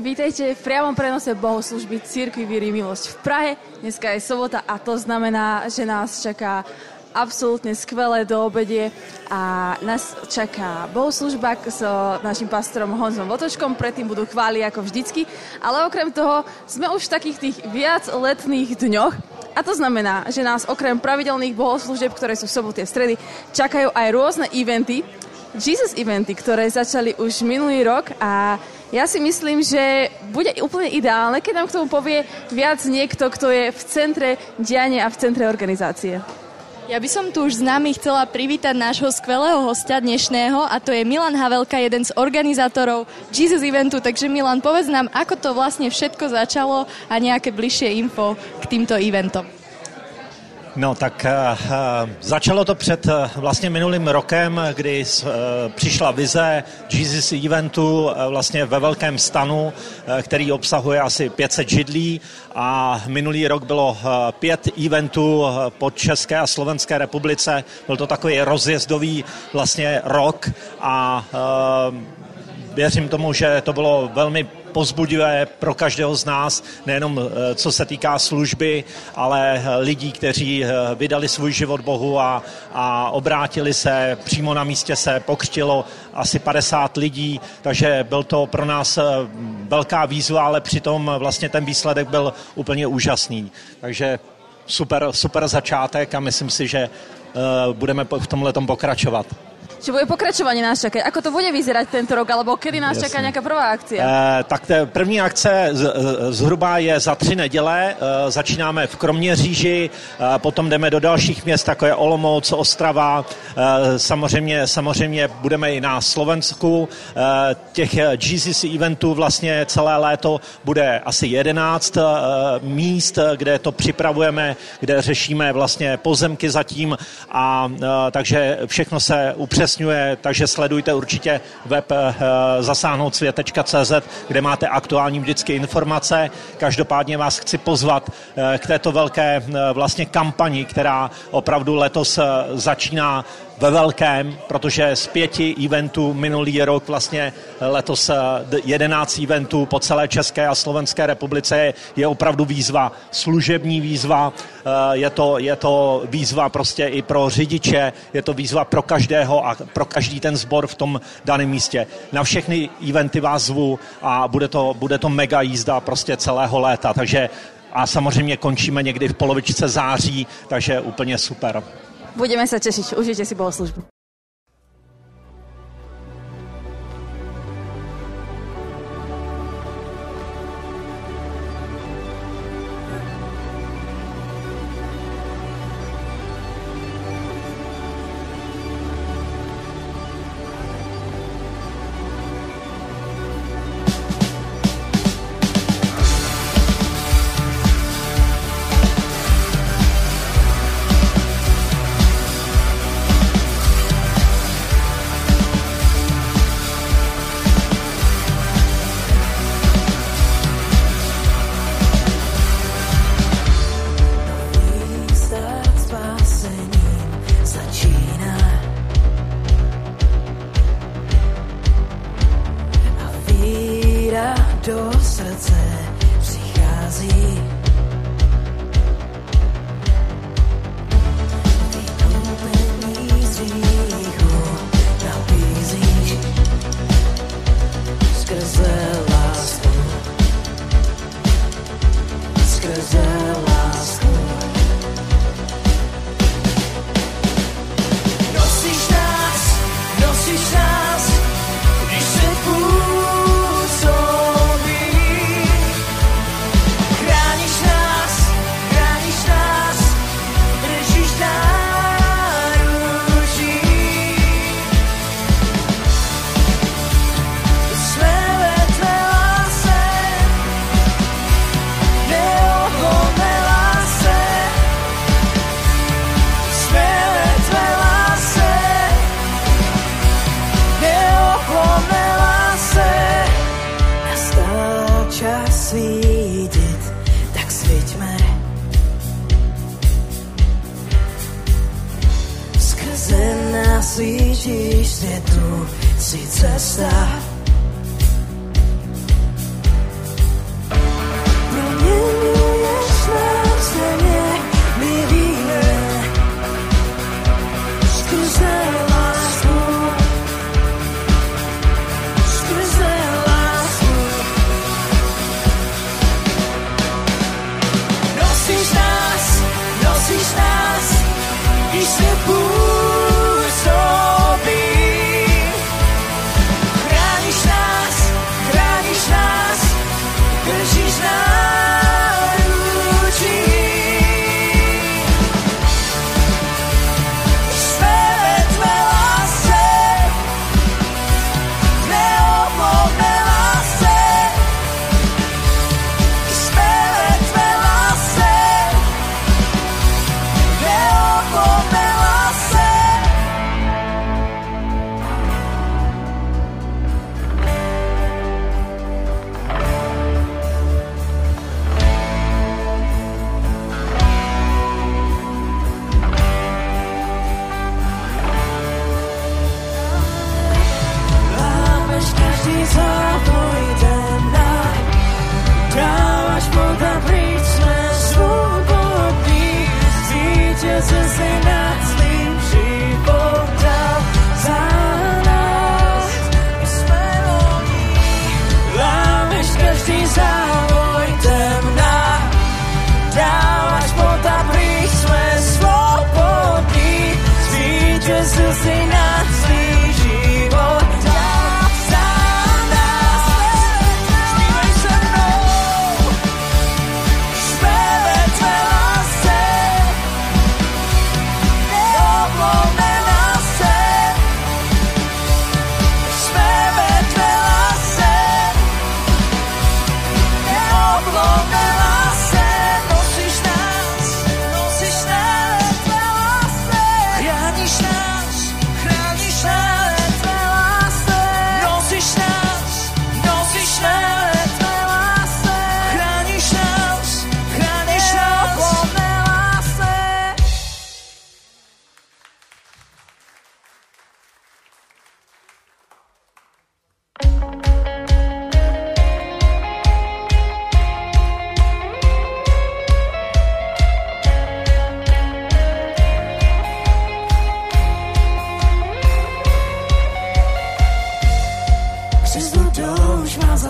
Vítejte v priamom prenose bohoslužby Církvy Víry Milosť v Prahe. Dneska je sobota a to znamená, že nás čaká absolútne skvelé do obedie a nás čaká bohoslužba s našim pastorom Honzom Votočkom, predtým budú chváli ako vždycky, ale okrem toho sme už v takých tých viac letných dňoch. A to znamená, že nás okrem pravidelných bohoslužieb, ktoré sú v soboty a stredy, čakajú aj rôzne eventy, Jesus eventy, ktoré začali už minulý rok a ja si myslím, že bude úplne ideálne, keď nám k tomu povie viac niekto, kto je v centre diania a v centre organizácie. Ja by som tu už s nami chcela privítať nášho skvelého hostia dnešného a to je Milan Havelka, jeden z organizátorov Jesus Eventu. Takže Milan, povedz nám, ako to vlastne všetko začalo a nejaké bližšie info k týmto eventom. No tak uh, začalo to před uh, vlastně minulým rokem, kdy přišla vize Jesus Eventu vlastně ve velkém stanu, který obsahuje asi 500 židlí a minulý rok bylo pět eventů po České a Slovenské republice. Byl to takový rozjezdový vlastně rok a věřím tomu, že to bylo velmi pozbudivé pro každého z nás, nejenom eh, co se týká služby, ale eh, lidí, kteří eh, vydali svůj život Bohu a, a obrátili se, přímo na místě se pokřtilo asi 50 lidí, takže byl to pro nás velká výzva, ale přitom vlastně ten výsledek byl úplně úžasný. Takže super, super začátek a myslím si, že budeme v tomhle pokračovat. Či bude pokračování nás čaká. Ako to bude vyzerať tento rok, alebo kedy nás čaká nějaká prvá akcia? E, tak te, první akce z, zhruba je za tři neděle. E, začínáme v Kroměříži, e, potom jdeme do dalších měst, jako je Olomouc, Ostrava. E, samozřejmě, samozřejmě budeme i na Slovensku. E, těch GCC eventů vlastně celé léto bude asi 11 e, míst, kde to připravujeme, kde řešíme vlastně pozemky zatím a e, takže všechno se upřesňuje zpřesňuje, takže sledujte určitě web eh, zasáhnoutsvět.cz, kde máte aktuální vždycky informace. Každopádně vás chci pozvat eh, k této velké eh, vlastně kampani, která opravdu letos začíná ve velkém, protože z pěti eventů minulý rok vlastně letos jedenáct eventů po celé České a Slovenské republice je, opravdu výzva, služební výzva, je to, je to výzva prostě i pro řidiče, je to výzva pro každého a pro každý ten sbor v tom daném místě. Na všechny eventy vás zvu a bude to, bude to mega jízda prostě celého léta, takže a samozřejmě končíme někdy v polovičce září, takže úplně super. Budeme se těšit, užijte si bohoslužbu.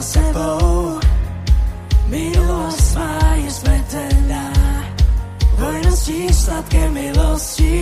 za sebou. Minulost má je smetená, hojností, sladké milosti.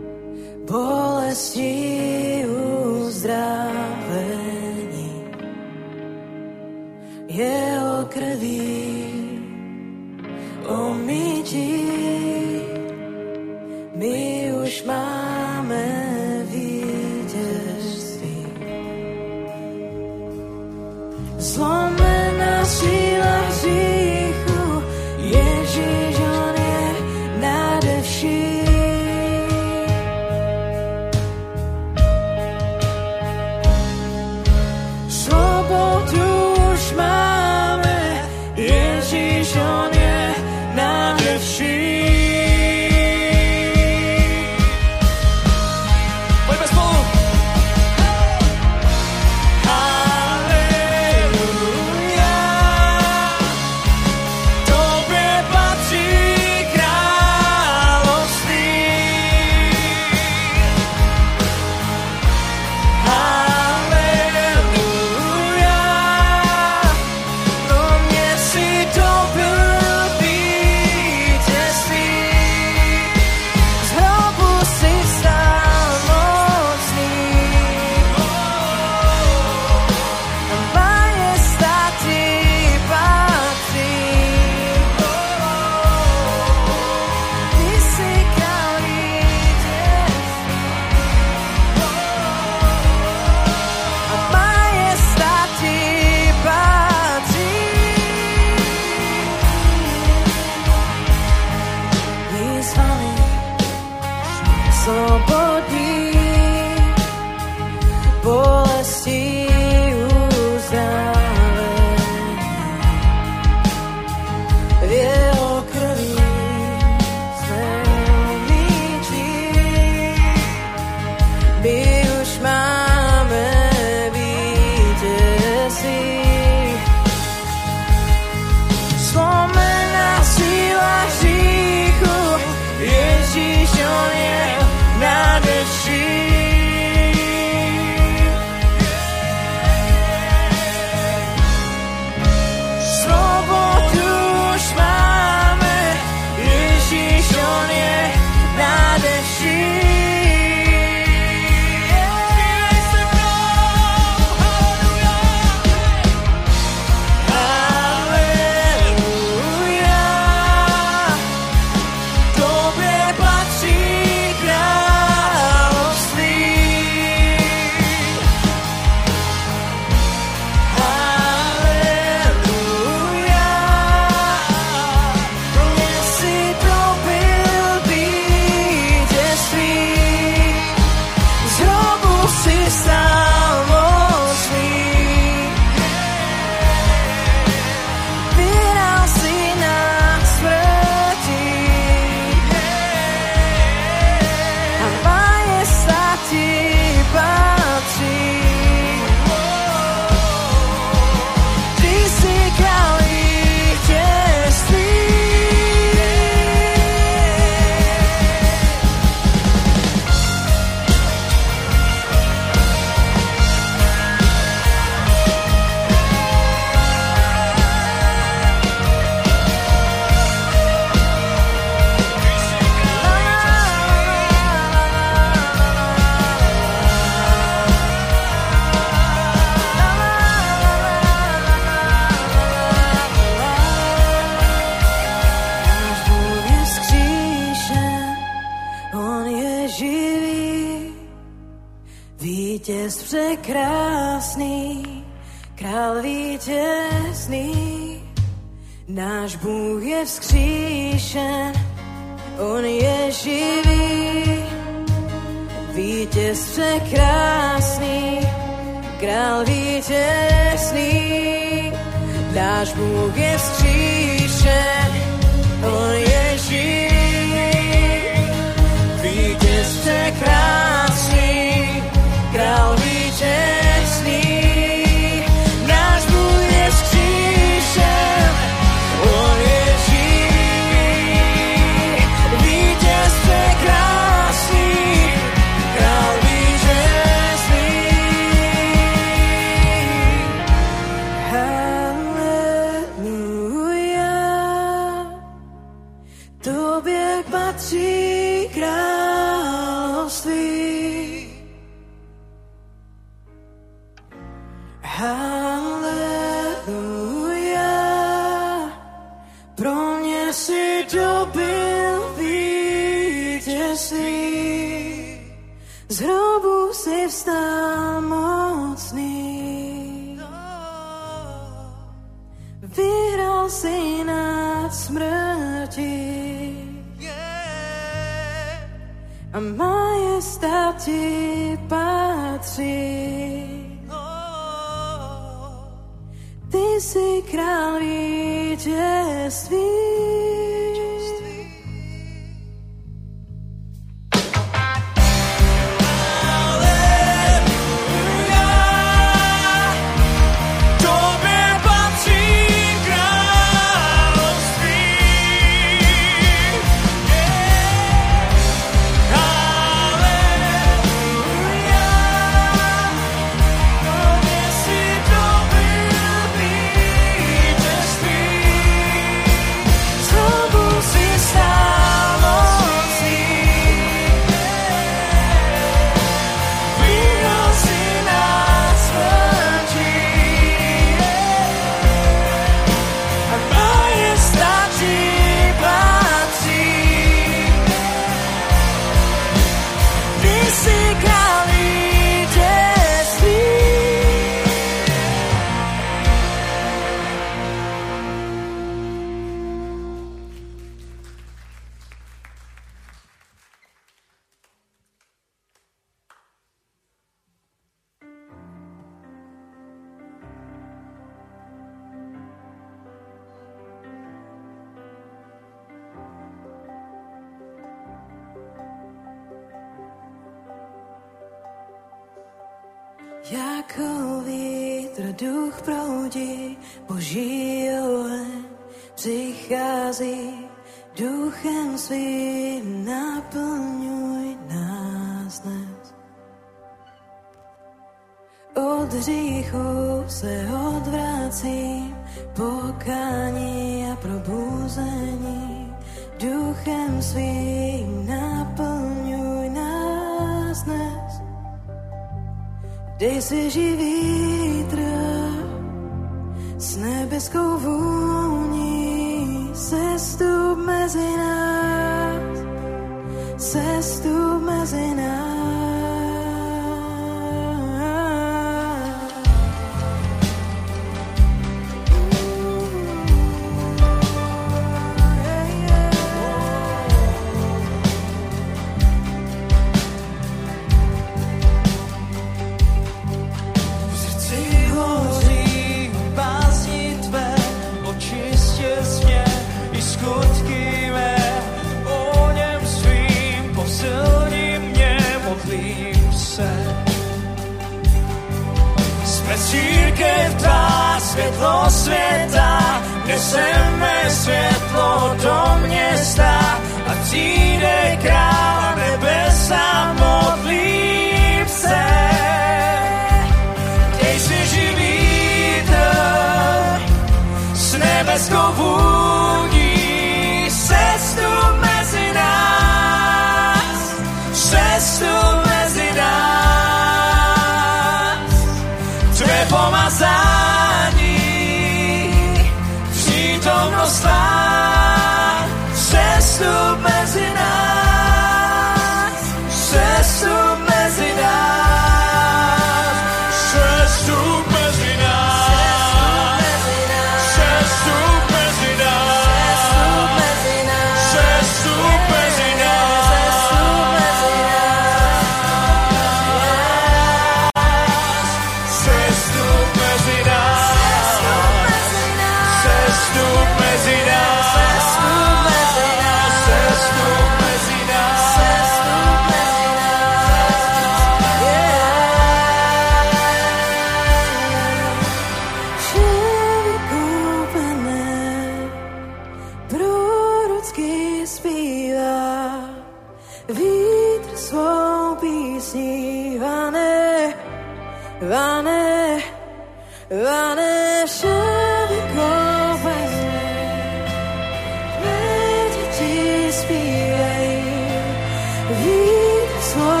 Vítr svou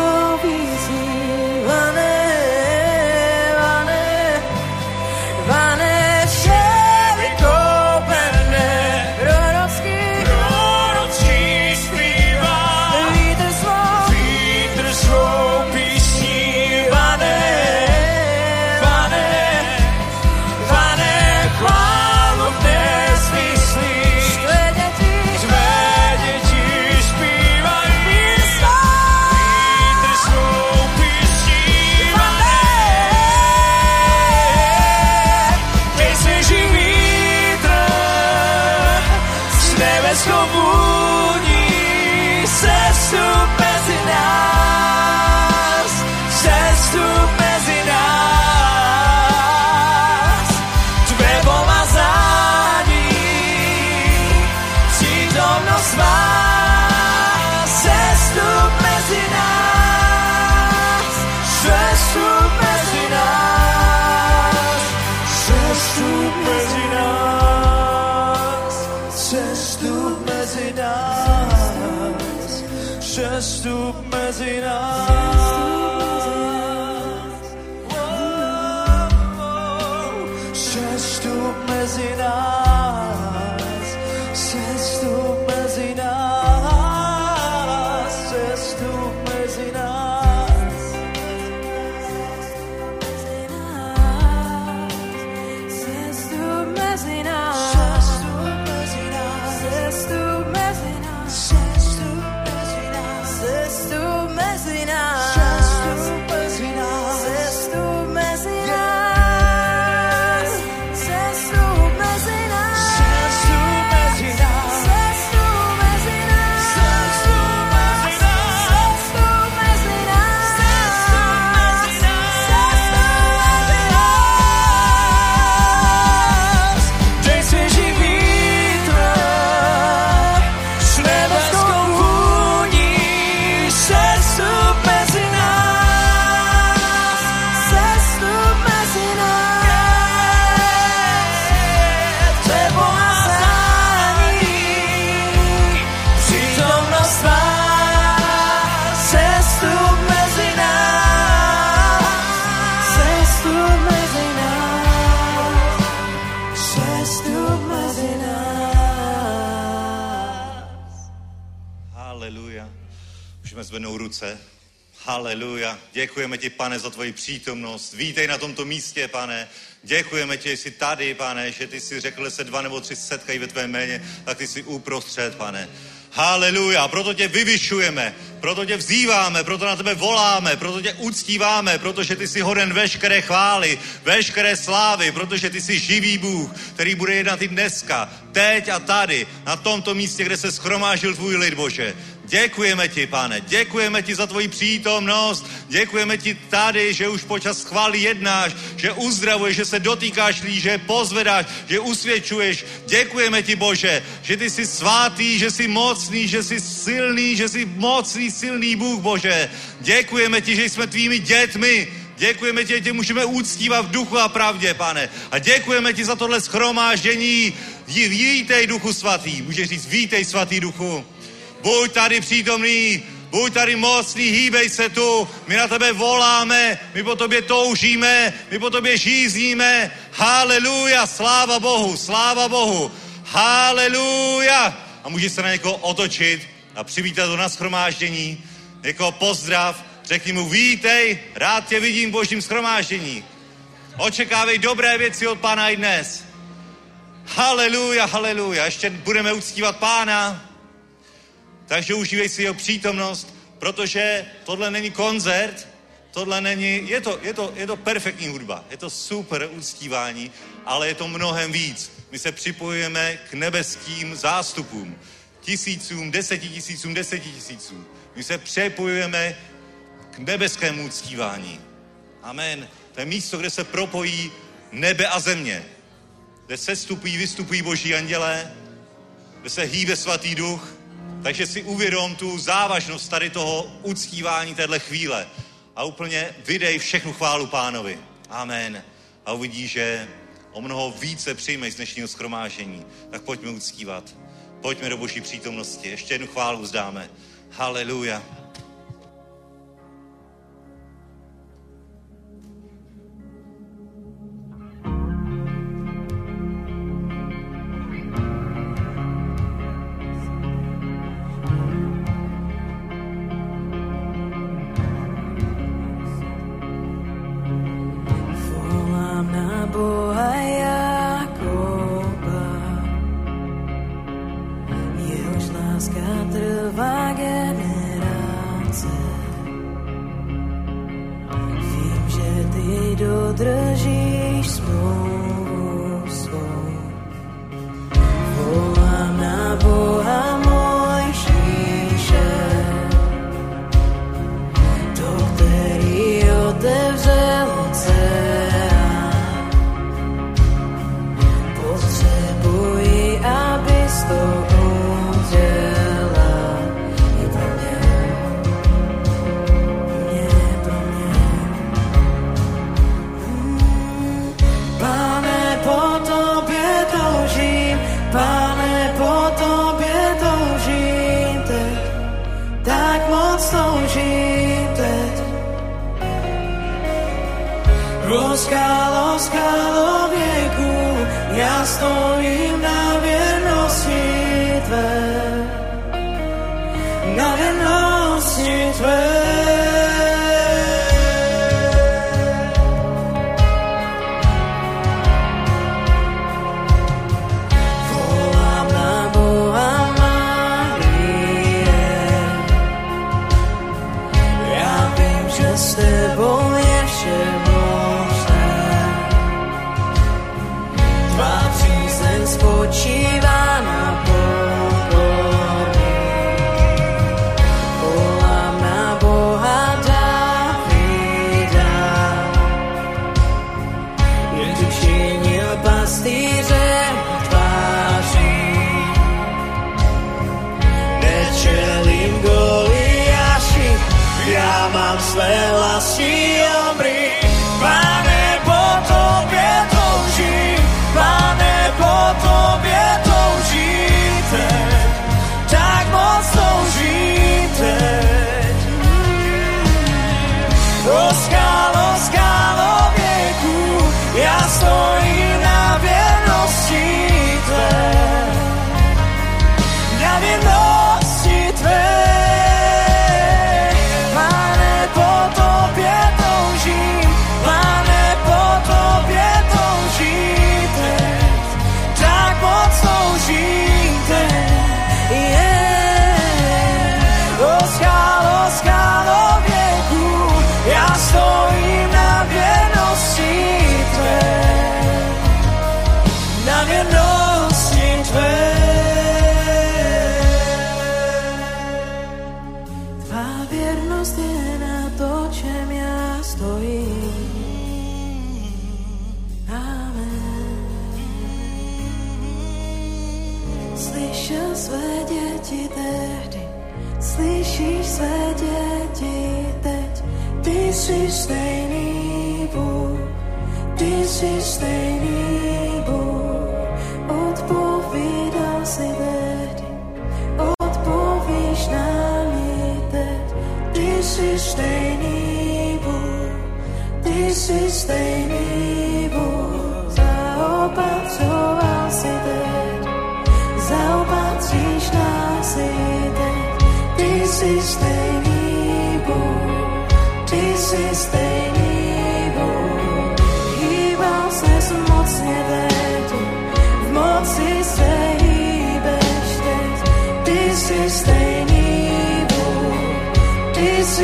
Děkujeme ti, pane, za tvoji přítomnost. Vítej na tomto místě, pane. Děkujeme ti, že jsi tady, pane, že ty jsi řekl, že se dva nebo tři setkají ve tvé jméně, tak ty jsi uprostřed, pane. Haleluja, proto tě vyvyšujeme, proto tě vzýváme, proto na tebe voláme, proto tě uctíváme, protože ty jsi hoden veškeré chvály, veškeré slávy, protože ty jsi živý Bůh, který bude jednat i dneska, teď a tady, na tomto místě, kde se schromážil tvůj lid, Bože. Děkujeme ti, pane, děkujeme ti za tvoji přítomnost, děkujeme ti tady, že už počas chvály jednáš, že uzdravuješ, že se dotýkáš lidí, že pozvedáš, že usvědčuješ. Děkujeme ti, Bože, že ty jsi svatý, že jsi mocný, že jsi silný, že jsi mocný, silný Bůh, Bože. Děkujeme ti, že jsme tvými dětmi, Děkujeme ti, že tě můžeme úctívat v duchu a pravdě, pane. A děkujeme ti za tohle schromáždění. Ví- Vítej, duchu svatý. Můžeš říct, vítej, svatý duchu. Buď tady přítomný, buď tady mocný, hýbej se tu. My na tebe voláme, my po tobě toužíme, my po tobě žízníme. Haleluja, sláva Bohu, sláva Bohu. Haleluja. A můžeš se na někoho otočit a přivítat do nás schromáždění. Někoho pozdrav, řekni mu vítej, rád tě vidím v božím schromáždění. Očekávej dobré věci od pána i dnes. Haleluja, haleluja. Ještě budeme uctívat pána. Takže užívej si jeho přítomnost, protože tohle není koncert, tohle není, je to, je to, je to perfektní hudba, je to super uctívání, ale je to mnohem víc. My se připojujeme k nebeským zástupům, tisícům, desetitisícům, desetitisícům. My se připojujeme k nebeskému uctívání. Amen. To je místo, kde se propojí nebe a země, kde se stupují, vystupují boží andělé, kde se hýbe svatý duch. Takže si uvědom tu závažnost tady toho uctívání téhle chvíle a úplně vydej všechnu chválu pánovi. Amen. A uvidí, že o mnoho více přijmeš z dnešního schromážení. Tak pojďme uctívat. Pojďme do boží přítomnosti. Ještě jednu chválu vzdáme. Haleluja.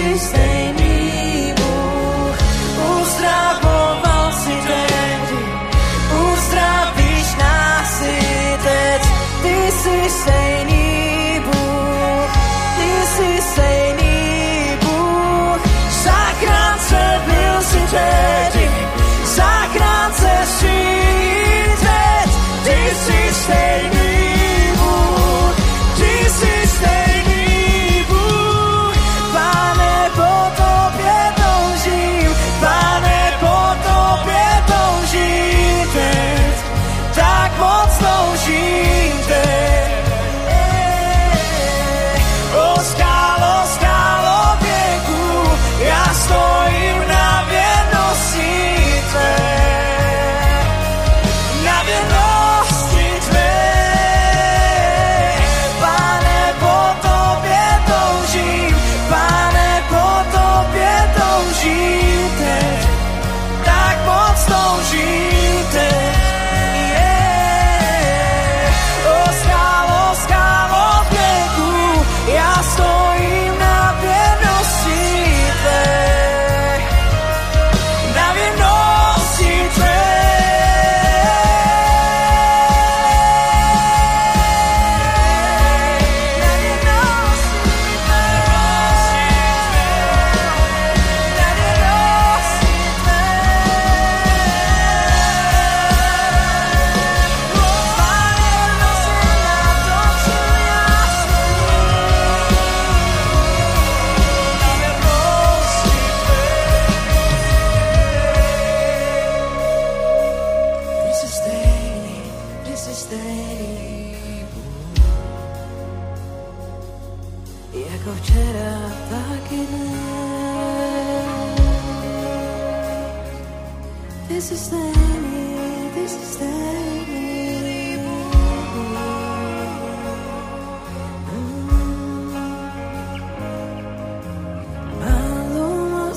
Please stay.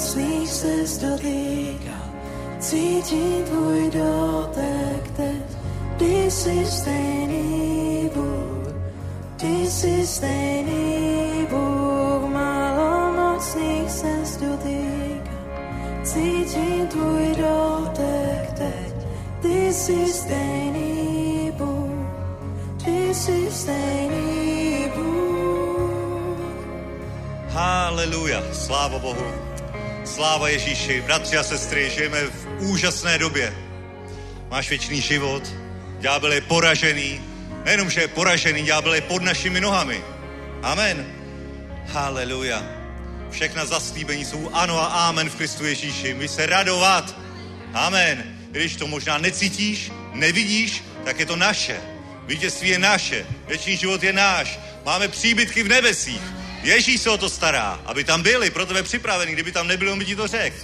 Malomocných se dotýkal, cítím tvůj dotek teď. Ty jsi stejný Bůh, ty jsi stejný Bůh, malomocných se dotýkal, cítím tvůj dotek teď. Ty jsi stejný Bůh, ty jsi stejný Bůh. Haleluja, sláva Bohu. Sláva Ježíši, bratři a sestry, žijeme v úžasné době. Máš věčný život, ďábel je poražený, nejenom, že je poražený, ďábel je pod našimi nohami. Amen. Haleluja. Všechna zaslíbení jsou ano a amen v Kristu Ježíši. My se radovat. Amen. Když to možná necítíš, nevidíš, tak je to naše. Vítězství je naše. Věčný život je náš. Máme příbytky v nebesích. Ježíš se o to stará, aby tam byli, pro tebe připravený. Kdyby tam nebylo, on by ti to řekl.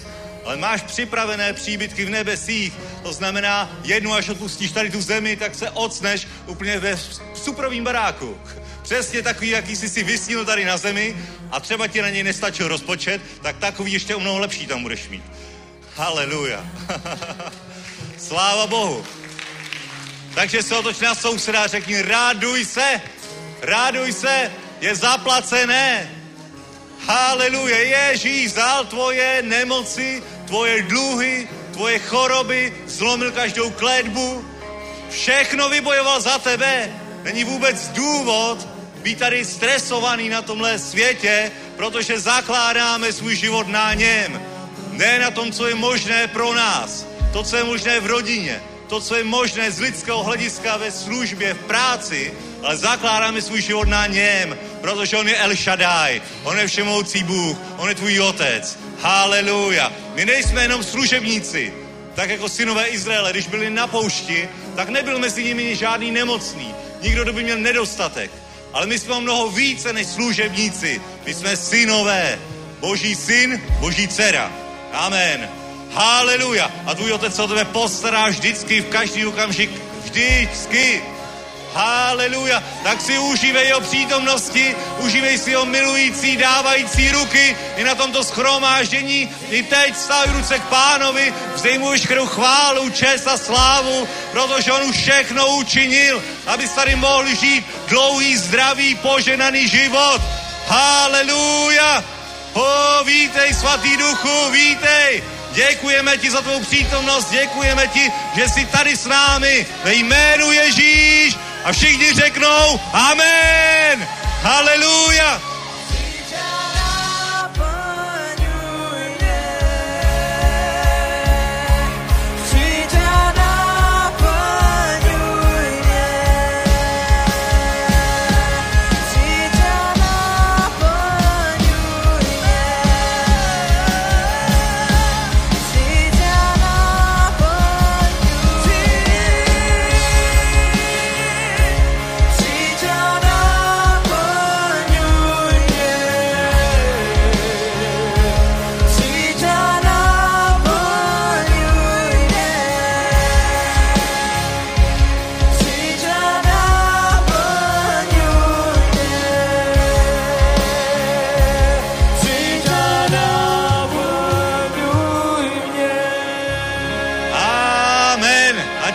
Ale máš připravené příbytky v nebesích. To znamená, jednu až odpustíš tady tu zemi, tak se ocneš úplně ve suprovým baráku. Přesně takový, jaký jsi si vysnil tady na zemi a třeba ti na něj nestačil rozpočet, tak takový ještě o mnoho lepší tam budeš mít. Haleluja. Sláva Bohu. Takže se otoč na souseda a řekni, ráduj se, ráduj se, je zaplacené. Haleluja, Ježíš vzal tvoje nemoci, tvoje dluhy, tvoje choroby, zlomil každou kledbu, všechno vybojoval za tebe. Není vůbec důvod být tady stresovaný na tomhle světě, protože zakládáme svůj život na něm. Ne na tom, co je možné pro nás. To, co je možné v rodině. To, co je možné z lidského hlediska ve službě, v práci, ale zakládáme svůj život na něm, protože on je El Shaddai, on je všemohoucí Bůh, on je tvůj otec. Haleluja. My nejsme jenom služebníci, tak jako synové Izraele, když byli na poušti, tak nebyl mezi nimi žádný nemocný. Nikdo, kdo by měl nedostatek. Ale my jsme mnoho více než služebníci. My jsme synové. Boží syn, boží dcera. Amen. Haleluja. A tvůj otec se o tebe postará vždycky, v každý okamžik, vždycky. Haleluja. Tak si užívej jeho přítomnosti, užívej si jeho milující, dávající ruky i na tomto schromáždění. I teď staví ruce k pánovi, vzej mu veškerou chválu, čest a slávu, protože on už všechno učinil, aby tady mohli žít dlouhý, zdravý, poženaný život. Haleluja. O, vítej, svatý duchu, vítej. Děkujeme ti za tvou přítomnost, děkujeme ti, že jsi tady s námi ve jménu Ježíš a všichni řeknou Amen. Haleluja.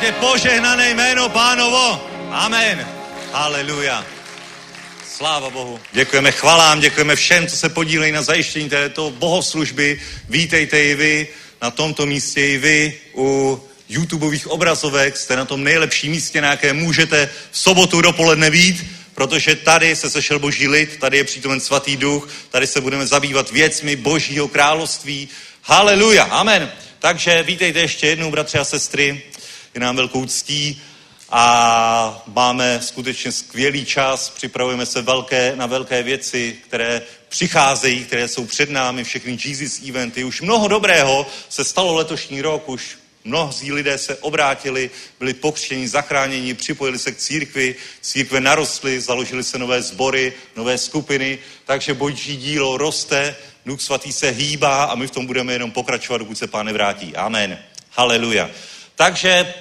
Je požehnané jméno pánovo. Amen. Haleluja. Sláva Bohu. Děkujeme chvalám, děkujeme všem, co se podílejí na zajištění této bohoslužby. Vítejte i vy na tomto místě, i vy u YouTubeových obrazovek. Jste na tom nejlepším místě, na jaké můžete v sobotu dopoledne být, protože tady se sešel boží lid, tady je přítomen svatý duch, tady se budeme zabývat věcmi božího království. Haleluja, amen. Takže vítejte ještě jednou, bratři a sestry. Je nám velkou ctí a máme skutečně skvělý čas, připravujeme se velké, na velké věci, které přicházejí, které jsou před námi, všechny Jesus eventy. Už mnoho dobrého se stalo letošní rok, už mnozí lidé se obrátili, byli pokřtěni, zachráněni, připojili se k církvi, církve narostly, založily se nové sbory, nové skupiny, takže boží dílo roste, Duch svatý se hýbá a my v tom budeme jenom pokračovat, dokud se pán nevrátí. Amen. Haleluja. Takže,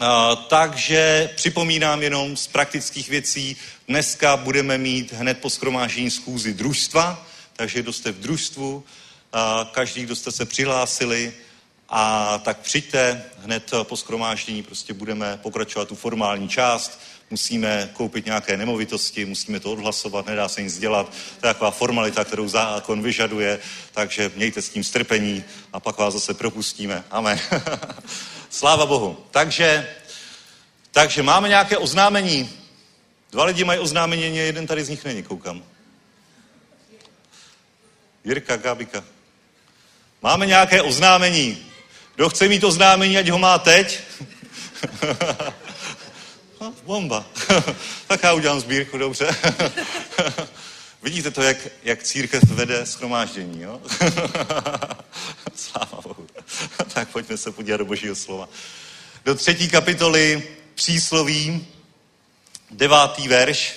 uh, takže připomínám jenom z praktických věcí, dneska budeme mít hned po skromáždění schůzi družstva, takže kdo jste v družstvu, uh, každý, kdo jste se přihlásili, a tak přijďte hned po skromáždění, prostě budeme pokračovat tu formální část, musíme koupit nějaké nemovitosti, musíme to odhlasovat, nedá se nic dělat. To je taková formalita, kterou zákon vyžaduje, takže mějte s tím strpení a pak vás zase propustíme. Amen. Sláva Bohu. Takže, takže máme nějaké oznámení. Dva lidi mají oznámení, jeden tady z nich není, koukám. Jirka, Gábika. Máme nějaké oznámení. Kdo chce mít oznámení, ať ho má teď. No, bomba. tak já udělám sbírku, dobře. Vidíte to, jak, jak církev vede schromáždění, jo? Sláva Bohu. tak pojďme se podívat do božího slova. Do třetí kapitoly přísloví, devátý verš.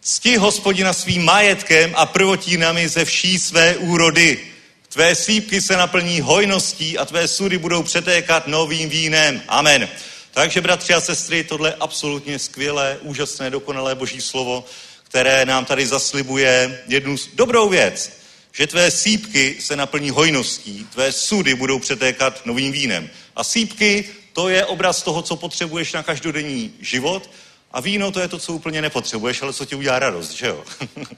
Cti hospodina svým majetkem a prvotínami ze vší své úrody. Tvé sípky se naplní hojností a tvé sudy budou přetékat novým vínem. Amen. Takže, bratři a sestry, tohle je absolutně skvělé, úžasné, dokonalé boží slovo, které nám tady zaslibuje jednu dobrou věc, že tvé sípky se naplní hojností, tvé sudy budou přetékat novým vínem. A sípky, to je obraz toho, co potřebuješ na každodenní život, a víno to je to, co úplně nepotřebuješ, ale co ti udělá radost, že jo?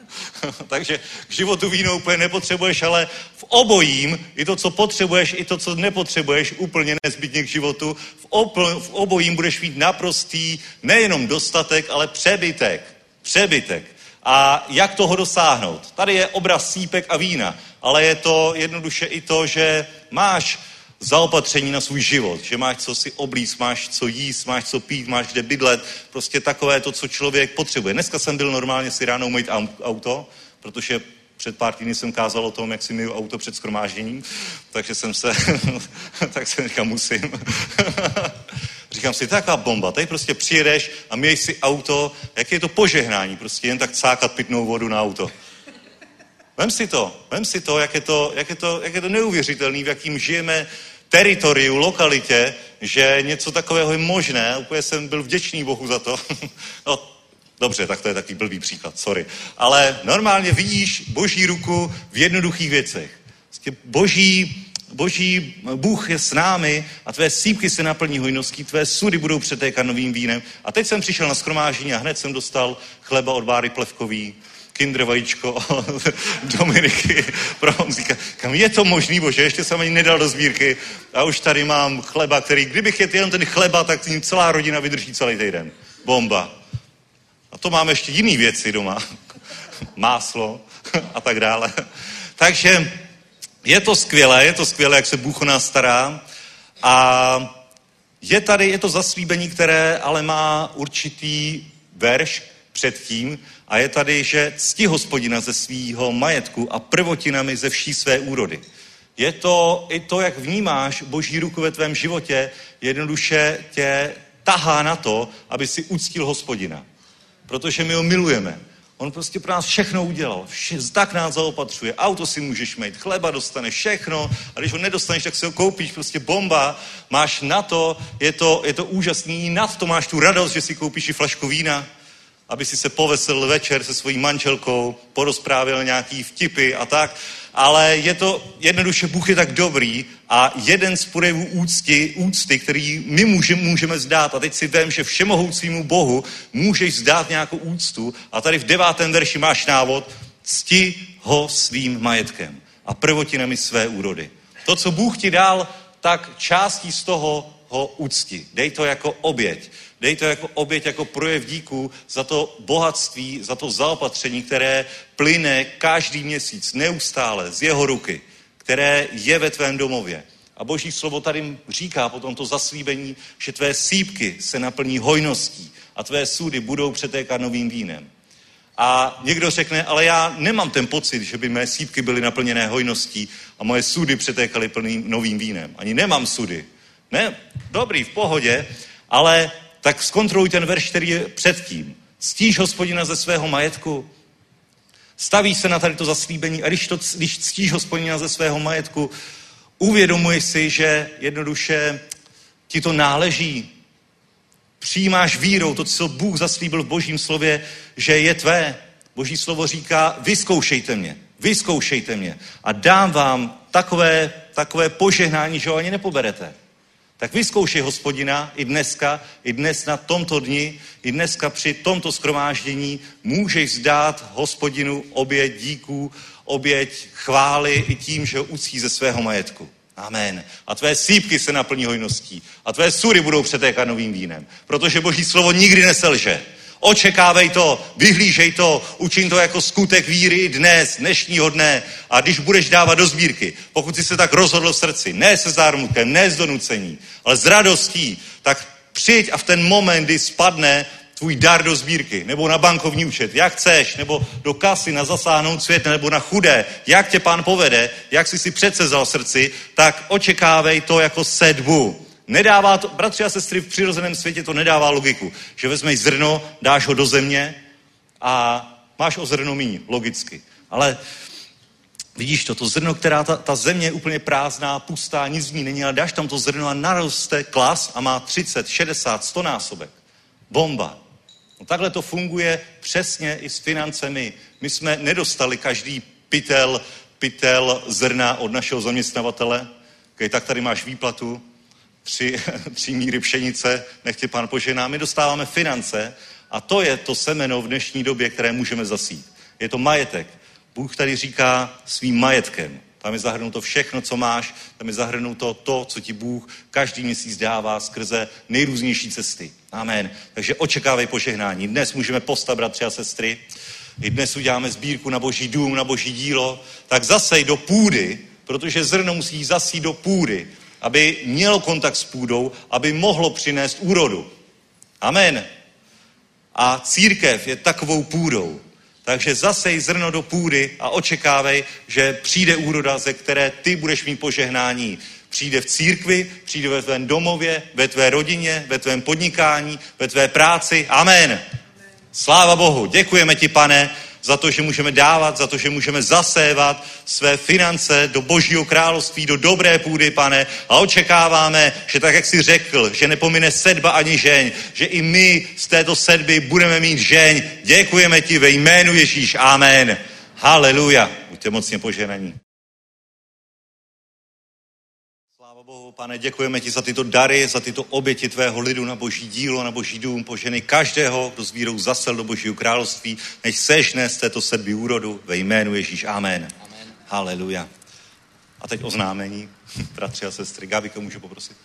Takže k životu víno úplně nepotřebuješ, ale v obojím, i to, co potřebuješ, i to, co nepotřebuješ, úplně nezbytně k životu, v, opl- v obojím budeš mít naprostý nejenom dostatek, ale přebytek. Přebytek. A jak toho dosáhnout? Tady je obraz sípek a vína, ale je to jednoduše i to, že máš zaopatření na svůj život, že máš co si oblíct, máš co jíst, máš co pít, máš kde bydlet, prostě takové to, co člověk potřebuje. Dneska jsem byl normálně si ráno umýt auto, protože před pár týdny jsem kázal o tom, jak si myju auto před skromážděním, takže jsem se, tak jsem říkal, musím. Říkám si, to je taková bomba, tady prostě přijedeš a měj si auto, jak je to požehnání, prostě jen tak cákat pitnou vodu na auto. Vem si to, vem si to, jak je to, jak je to, jak je to neuvěřitelný, v jakým žijeme teritoriu, lokalitě, že něco takového je možné. Úplně jsem byl vděčný Bohu za to. no, dobře, tak to je takový blbý příklad, sorry. Ale normálně vidíš boží ruku v jednoduchých věcech. Prostě boží, boží Bůh je s námi a tvé sípky se naplní hojností, tvé sudy budou přetékat novým vínem. A teď jsem přišel na skromážení a hned jsem dostal chleba od Báry Plevkový, kinder vajíčko Dominiky pro Honzíka. Kam je to možný, bože, ještě jsem ani nedal do sbírky a už tady mám chleba, který, kdybych jedl jenom ten chleba, tak tím celá rodina vydrží celý týden. Bomba. A to máme ještě jiné věci doma. Máslo a tak dále. Takže je to skvělé, je to skvělé, jak se Bůh o nás stará. A je tady, je to zaslíbení, které ale má určitý verš předtím, a je tady, že cti hospodina ze svýho majetku a prvotinami ze vší své úrody. Je to i to, jak vnímáš boží ruku ve tvém životě, jednoduše tě tahá na to, aby si uctil hospodina. Protože my ho milujeme. On prostě pro nás všechno udělal. Vše, tak nás zaopatřuje. Auto si můžeš mít, chleba dostaneš, všechno. A když ho nedostaneš, tak si ho koupíš. Prostě bomba. Máš na to, je to, je to úžasný. Nad to máš tu radost, že si koupíš i flašku vína aby si se povesil večer se svojí manželkou, porozprávil nějaký vtipy a tak, ale je to jednoduše, Bůh je tak dobrý a jeden z projevů úcty, úcty, který my můžeme, můžeme zdát, a teď si vím, že všemohoucímu Bohu můžeš zdát nějakou úctu a tady v devátém verši máš návod, cti ho svým majetkem a prvotinami své úrody. To, co Bůh ti dal, tak částí z toho ho úcti. Dej to jako oběť. Dej to jako oběť, jako projev díku za to bohatství, za to zaopatření, které plyne každý měsíc, neustále z jeho ruky, které je ve tvém domově. A boží slovo tady říká po tomto zaslíbení, že tvé sípky se naplní hojností a tvé sudy budou přetékat novým vínem. A někdo řekne, ale já nemám ten pocit, že by mé sípky byly naplněné hojností a moje sudy přetékaly plným novým vínem. Ani nemám sudy. Ne, dobrý, v pohodě, ale tak zkontroluj ten verš, který je předtím. Ctíš hospodina ze svého majetku, stavíš se na tady to zaslíbení a když, to, když ctíš hospodina ze svého majetku, Uvědomuješ si, že jednoduše ti to náleží. Přijímáš vírou to, co Bůh zaslíbil v božím slově, že je tvé. Boží slovo říká, vyzkoušejte mě, vyzkoušejte mě a dám vám takové, takové požehnání, že ho ani nepoberete. Tak vyzkoušej hospodina i dneska, i dnes na tomto dni, i dneska při tomto skromáždění můžeš zdát hospodinu oběť díků, oběť chvály i tím, že ho ze svého majetku. Amen. A tvé sípky se naplní hojností. A tvé sury budou přetékat novým vínem. Protože Boží slovo nikdy neselže. Očekávej to, vyhlížej to, učin to jako skutek víry dnes, dnešního dne. A když budeš dávat do sbírky, pokud jsi se tak rozhodl v srdci, ne se zármutkem, ne z donucení, ale s radostí, tak přijď a v ten moment, kdy spadne tvůj dar do sbírky, nebo na bankovní účet, jak chceš, nebo do kasy na zasáhnout svět, nebo na chudé, jak tě pán povede, jak jsi si předsezal v srdci, tak očekávej to jako sedbu. Nedává to, bratři a sestry, v přirozeném světě to nedává logiku, že vezmeš zrno, dáš ho do země a máš o zrno míň, logicky. Ale vidíš to, to zrno, která ta, ta země je úplně prázdná, pustá, nic v ní není, ale dáš tam to zrno a naroste klas a má 30, 60, 100 násobek. Bomba. No takhle to funguje přesně i s financemi. My jsme nedostali každý pytel, pytel zrna od našeho zaměstnavatele. Okay, tak tady máš výplatu, tři, tři míry pšenice, nech tě pán požená. My dostáváme finance a to je to semeno v dnešní době, které můžeme zasít. Je to majetek. Bůh tady říká svým majetkem. Tam je zahrnuto všechno, co máš, tam je zahrnuto to, co ti Bůh každý měsíc dává skrze nejrůznější cesty. Amen. Takže očekávej požehnání. Dnes můžeme postavit, bratři a sestry. I dnes uděláme sbírku na boží dům, na boží dílo. Tak zasej do půdy, protože zrno musí zasít do půdy, aby mělo kontakt s půdou, aby mohlo přinést úrodu. Amen. A církev je takovou půdou. Takže zasej zrno do půdy a očekávej, že přijde úroda, ze které ty budeš mít požehnání. Přijde v církvi, přijde ve tvém domově, ve tvé rodině, ve tvém podnikání, ve tvé práci. Amen. Sláva Bohu. Děkujeme ti, pane, za to, že můžeme dávat, za to, že můžeme zasévat své finance do božího království, do dobré půdy, pane. A očekáváme, že tak, jak jsi řekl, že nepomine sedba ani žeň, že i my z této sedby budeme mít žeň. Děkujeme ti ve jménu Ježíš. Amen. Haleluja. Buďte mocně poženaní. Pane, děkujeme ti za tyto dary, za tyto oběti tvého lidu na boží dílo, na boží dům, poženy každého, kdo s vírou zasel do božího království, než sežne z této sedby úrodu ve jménu Ježíš. Amen. Amen. Haleluja. A teď oznámení, bratři a sestry. Gabika, můžu poprosit?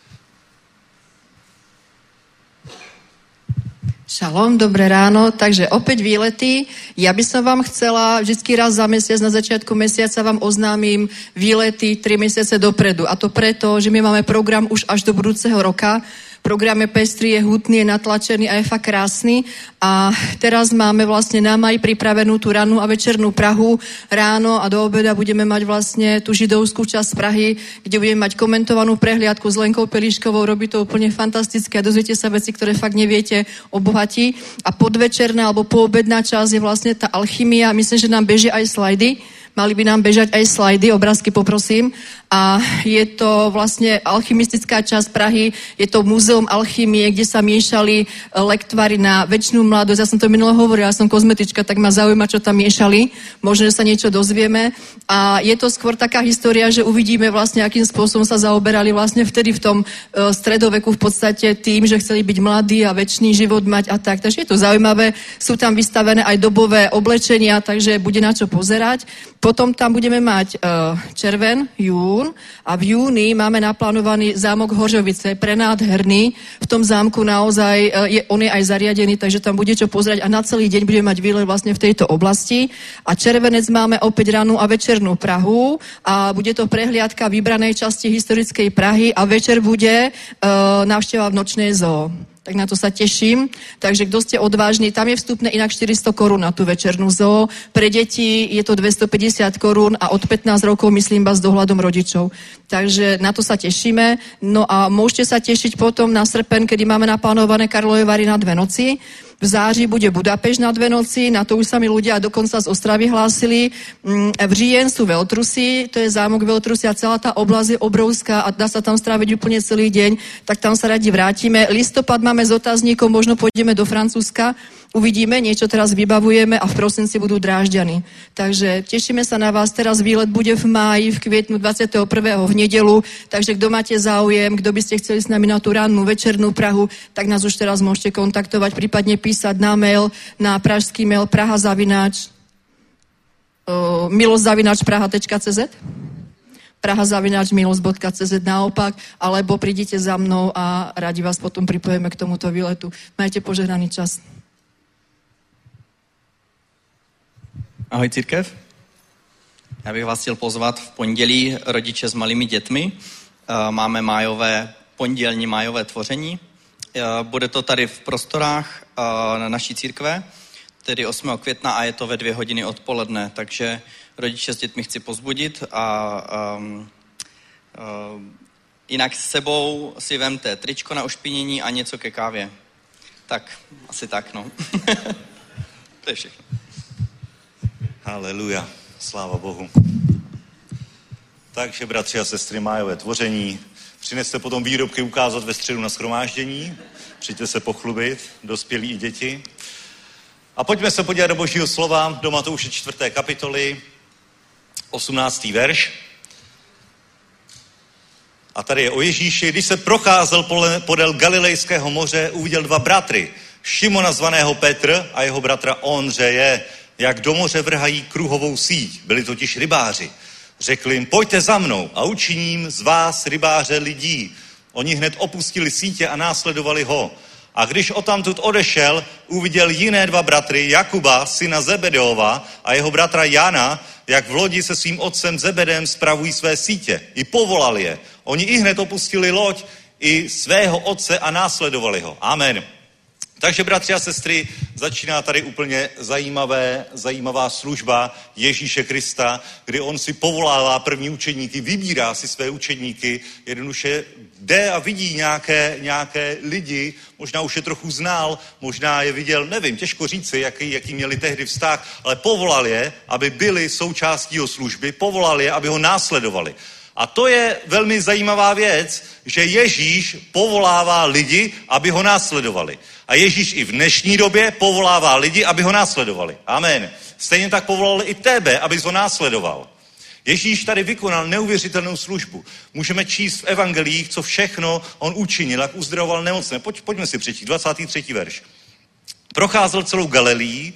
Šalom, dobré ráno. Takže opäť výlety. Ja by som vám chcela vždycky raz za mesiac, na začiatku mesiaca vám oznámim výlety 3 mesiace dopredu. A to preto, že my máme program už až do budúceho roka. Program je pestrý, je hutný, je natlačený a je fakt krásny. A teraz máme vlastne na maj pripravenú tú rannú a večernú Prahu. Ráno a do obeda budeme mať vlastne tú židovskú časť Prahy, kde budeme mať komentovanú prehliadku s Lenkou Pelíškovou. Robí to úplne fantastické a dozviete sa veci, ktoré fakt neviete obohatí. A podvečerná alebo poobedná časť je vlastne tá alchymia. Myslím, že nám beží aj slajdy. Mali by nám bežať aj slajdy, obrázky poprosím. A je to vlastne alchymistická časť Prahy, je to múzeum alchymie, kde sa miešali lektvary na väčšinu mladosť. Ja som to minule hovorila, ja som kozmetička, tak ma zaujíma, čo tam miešali. Možno, že sa niečo dozvieme. A je to skôr taká história, že uvidíme vlastne, akým spôsobom sa zaoberali vlastne vtedy v tom uh, stredoveku v podstate tým, že chceli byť mladí a väčší život mať a tak. Takže je to zaujímavé. Sú tam vystavené aj dobové oblečenia, takže bude na čo pozerať. Potom tam budeme mať uh, červen, jún a v júni máme naplánovaný zámok Hořovice, prenádherný. V tom zámku naozaj, uh, je, on je aj zariadený, takže tam bude čo pozerať. A na celý deň budeme mať výlet vlastne v tejto oblasti. A červenec máme opäť ranú a večernú Prahu. A bude to prehliadka vybranej časti historickej Prahy. A večer bude uh, návšteva v nočnej zoo tak na to sa teším. Takže kto ste odvážni, tam je vstupné inak 400 korún na tú večernú zoo. Pre deti je to 250 korún a od 15 rokov myslím s dohľadom rodičov. Takže na to sa tešíme. No a môžete sa tešiť potom na srpen, kedy máme naplánované Karlové Vary na dve noci. V září bude Budapešť na dve noci, na to už sa mi ľudia dokonca z Ostravy hlásili. Mm, V říjen sú Veltrusy, to je zámok Veltrusy a celá tá oblasť je obrovská a dá sa tam stráviť úplne celý deň, tak tam sa radi vrátime. Listopad máme s otáznikom, možno pôjdeme do Francúzska, uvidíme, niečo teraz vybavujeme a v prosinci budú drážďany. Takže tešíme sa na vás, teraz výlet bude v máji, v kvietnu 21. v nedelu, takže kdo máte záujem, kdo by ste chceli s nami na tú rannú večernú Prahu, tak nás už teraz môžete kontaktovať, prípadne písať na mail, na pražský mail prahazavináč uh, miloszavináčpraha.cz prahazavináčmilos.cz naopak, alebo prídite za mnou a radi vás potom pripojeme k tomuto výletu. Majte požehnaný čas. Ahoj církev. Já bych vás chtěl pozvat v pondělí rodiče s malými dětmi. Eh, Máme májové, pondělní májové tvoření. Eh, Bude to tady v prostorách eh, na naší církve, tedy 8. května a je to ve dvě hodiny odpoledne, takže rodiče s dětmi chci pozbudit a um, uh, jinak s sebou si vemte tričko na ušpinění a něco ke kávě. Tak, asi tak, no. to je všechno. Haleluja, sláva Bohu. Takže, bratři a sestry, májové tvoření. Přineste potom výrobky ukázat ve středu na schromáždění. Přijďte se pochlubit, dospělí i děti. A pojďme se podívat do božího slova, do Matouše 4. kapitoly, 18. verš. A tady je o Ježíši. Když se procházel podél Galilejského moře, uviděl dva bratry. Šimona zvaného Petr a jeho bratra Ondřeje, jak do moře vrhají kruhovou síť. Byli totiž rybáři. Řekli jim, pojďte za mnou a učiním z vás rybáře lidí. Oni hned opustili sítě a následovali ho. A když odtamtud odešel, uviděl jiné dva bratry, Jakuba, syna Zebedeova a jeho bratra Jana, jak v lodi se svým otcem Zebedem spravují své sítě. I povolal je. Oni i hned opustili loď i svého otce a následovali ho. Amen. Takže, bratři a sestry, začíná tady úplně zajímavé, zajímavá služba Ježíše Krista, kdy on si povolává první učeníky, vybírá si své učeníky, jednoduše jde a vidí nějaké, nějaké lidi, možná už je trochu znal, možná je viděl, nevím, těžko říci, jaký, jaký měli tehdy vztah, ale povolal je, aby byli součástí jeho služby, povolal je, aby ho následovali. A to je velmi zajímavá věc, že Ježíš povolává lidi, aby ho následovali. A Ježíš i v dnešní době povolává lidi, aby ho následovali. Amen. Stejně tak povolal i tebe, abys ho následoval. Ježíš tady vykonal neuvěřitelnou službu. Můžeme číst v evangelích, co všechno on učinil, jak uzdravoval nemocné. Pojď, pojďme si přečíst, 23. verš. Procházel celou Galileí,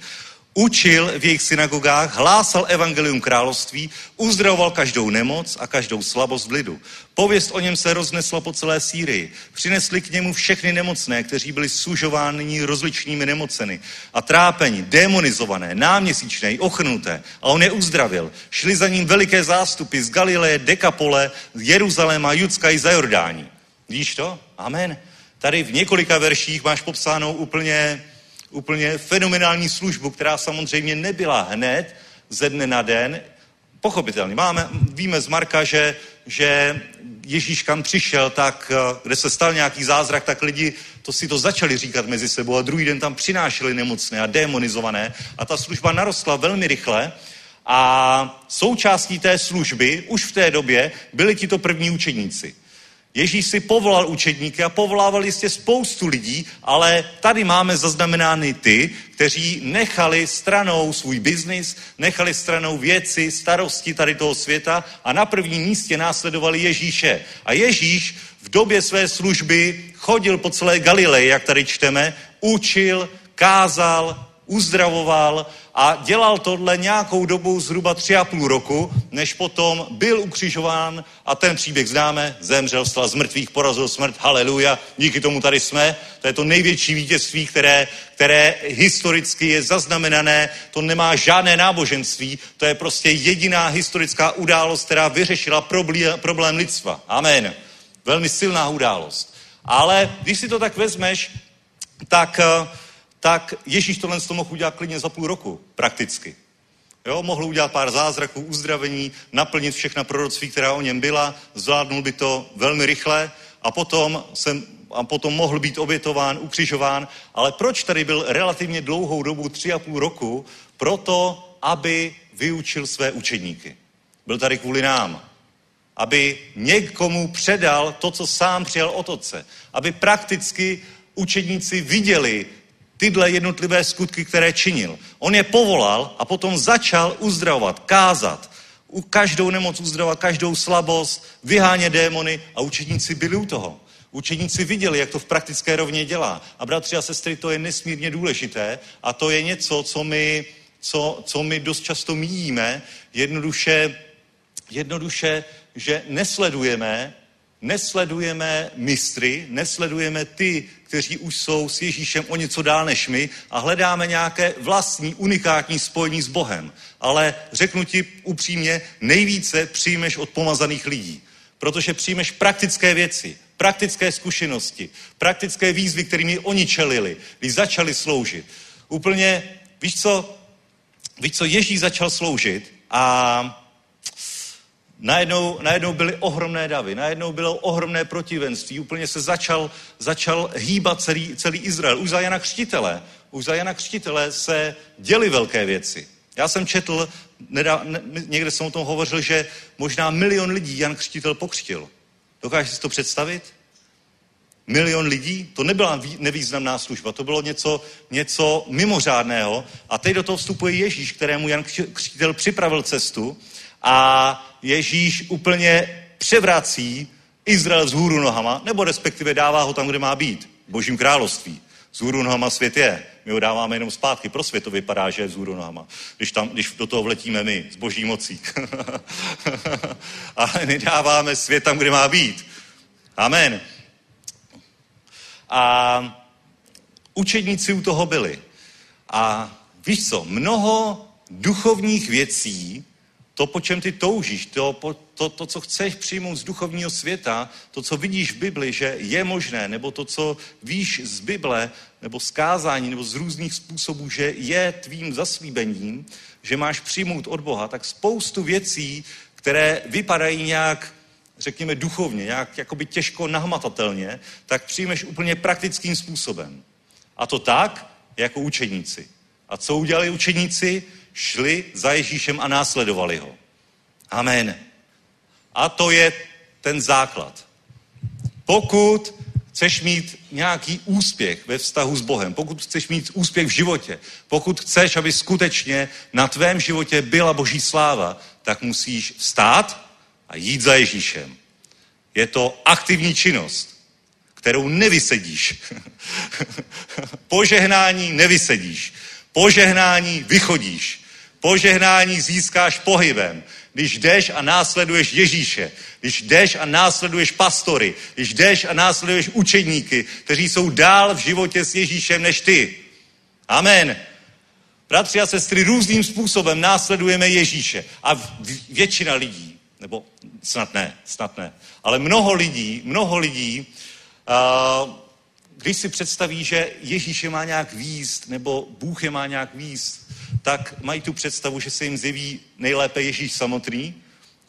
učil v jejich synagogách, hlásal evangelium království, uzdravoval každou nemoc a každou slabost v lidu. Pověst o něm se roznesla po celé Sýrii. Přinesli k němu všechny nemocné, kteří byli sužováni rozličnými nemocemi a trápení, demonizované, náměsíčné, ochrnuté. A on je uzdravil. Šli za ním veliké zástupy z Galileje, Dekapole, z Jeruzaléma, Judska i za Jordání. Víš to? Amen. Tady v několika verších máš popsánou úplně úplně fenomenální službu, která samozřejmě nebyla hned ze dne na den. Pochopitelně, máme, víme z Marka, že, že Ježíš kam přišel, tak eh, kde se stal nějaký zázrak, tak lidi to si to začali říkat mezi sebou a druhý den tam přinášeli nemocné a demonizované a ta služba narostla velmi rychle a součástí té služby už v té době byli tito první učeníci. Ježíš si povolal učedníky a povolával jistě spoustu lidí, ale tady máme zaznamenány ty, kteří nechali stranou svůj biznis, nechali stranou věci, starosti tady toho světa a na prvním místě následovali Ježíše. A Ježíš v době své služby chodil po celé Galileji, jak tady čteme, učil, kázal, uzdravoval a dělal tohle nějakou dobu zhruba tři a půl roku, než potom byl ukřižován a ten příběh známe, zemřel, vstal z mrtvých, porazil smrt, haleluja, díky tomu tady jsme. To je to největší vítězství, které, které historicky je zaznamenané, to nemá žádné náboženství, to je prostě jediná historická událost, která vyřešila problém, problém lidstva. Amen. Velmi silná událost. Ale když si to tak vezmeš, tak eh, tak Ježíš tohle to mohl udělat klidně za půl roku, prakticky. Jo, mohl udělat pár zázraků, uzdravení, naplnit všechna proroctví, která o něm byla, zvládnul by to velmi rychle a potom se a potom mohl být obětován, ukřižován, ale proč tady byl relativně dlouhou dobu, tři a půl roku? Proto, aby vyučil své učeníky. Byl tady kvůli nám. Aby někomu předal to, co sám přijal od otce. Aby prakticky učedníci viděli tyhle jednotlivé skutky, které činil. On je povolal a potom začal uzdravovat, kázat, u každou nemoc uzdravovat, každou slabost, vyhánět démony a učedníci byli u toho. Učeníci viděli, jak to v praktické rovně dělá. A bratři a sestry, to je nesmírně důležité a to je něco, co my, co, co my dost často míjíme, jednoduše, jednoduše, že nesledujeme nesledujeme mistry, nesledujeme ty, kteří už jsou s Ježíšem o něco dál než my a hledáme nějaké vlastní, unikátní spojení s Bohem. Ale řeknu ti upřímně, nejvíce přijmeš od pomazaných lidí, protože přijmeš praktické věci, praktické zkušenosti, praktické výzvy, kterými oni čelili, když začali sloužit. Úplně, víš co, víš co, Ježíš začal sloužit a Najednou, najednou byly ohromné davy, najednou bylo ohromné protivenství, úplně se začal, začal hýbat celý, celý Izrael. Už za Jana Křtitele, už za Jana Křtitele se děly velké věci. Já jsem četl, nedá, ne, někde jsem o tom hovořil, že možná milion lidí Jan Křtitel pokřtil. Dokážeš si to představit? Milion lidí? To nebyla nevýznamná služba, to bylo něco, něco mimořádného. A teď do toho vstupuje Ježíš, kterému Jan Křtitel připravil cestu a Ježíš úplně převrací Izrael z hůru nohama, nebo respektive dává ho tam, kde má být, v božím království. Z hůru nohama svět je. My ho dáváme jenom zpátky. Pro svět to vypadá, že je z hůru nohama. Když, tam, když do toho vletíme my, z boží mocí. Ale my dáváme svět tam, kde má být. Amen. A učedníci u toho byli. A víš co, mnoho duchovních věcí to, po čem ty toužíš, to, to, to, co chceš přijmout z duchovního světa, to, co vidíš v Bibli, že je možné, nebo to, co víš z Bible, nebo z kázání, nebo z různých způsobů, že je tvým zaslíbením, že máš přijmout od Boha, tak spoustu věcí, které vypadají nějak, řekněme, duchovně, nějak jakoby těžko nahmatatelně, tak přijmeš úplně praktickým způsobem. A to tak, jako učeníci. A co udělali učeníci? Šli za Ježíšem a následovali ho. Amen. A to je ten základ. Pokud chceš mít nějaký úspěch ve vztahu s Bohem, pokud chceš mít úspěch v životě, pokud chceš, aby skutečně na tvém životě byla Boží sláva, tak musíš vstát a jít za Ježíšem. Je to aktivní činnost, kterou nevysedíš. Požehnání nevysedíš. Požehnání vychodíš. Požehnání získáš pohybem. Když jdeš a následuješ Ježíše, když jdeš a následuješ pastory, když jdeš a následuješ učedníky, kteří jsou dál v životě s Ježíšem než ty. Amen. Bratři a sestry, různým způsobem následujeme Ježíše. A většina lidí, nebo snad ne, snad ne, ale mnoho lidí, mnoho lidí, když si představí, že Ježíše má nějak výst, nebo Bůh je má nějak výst, tak mají tu představu, že se jim zjeví nejlépe Ježíš samotný,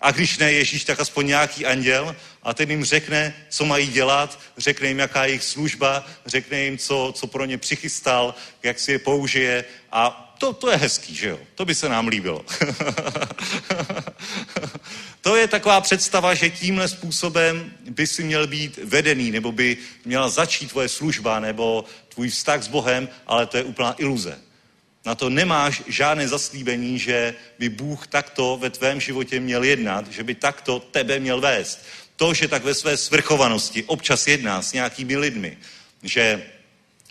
a když ne Ježíš, tak aspoň nějaký anděl a ten jim řekne, co mají dělat, řekne jim, jaká je jejich služba, řekne jim, co, co pro ně přichystal, jak si je použije a to, to je hezký, že jo? To by se nám líbilo. to je taková představa, že tímhle způsobem by si měl být vedený, nebo by měla začít tvoje služba, nebo tvůj vztah s Bohem, ale to je úplná iluze. Na to nemáš žádné zaslíbení, že by Bůh takto ve tvém životě měl jednat, že by takto tebe měl vést. To, že tak ve své svrchovanosti občas jedná s nějakými lidmi, že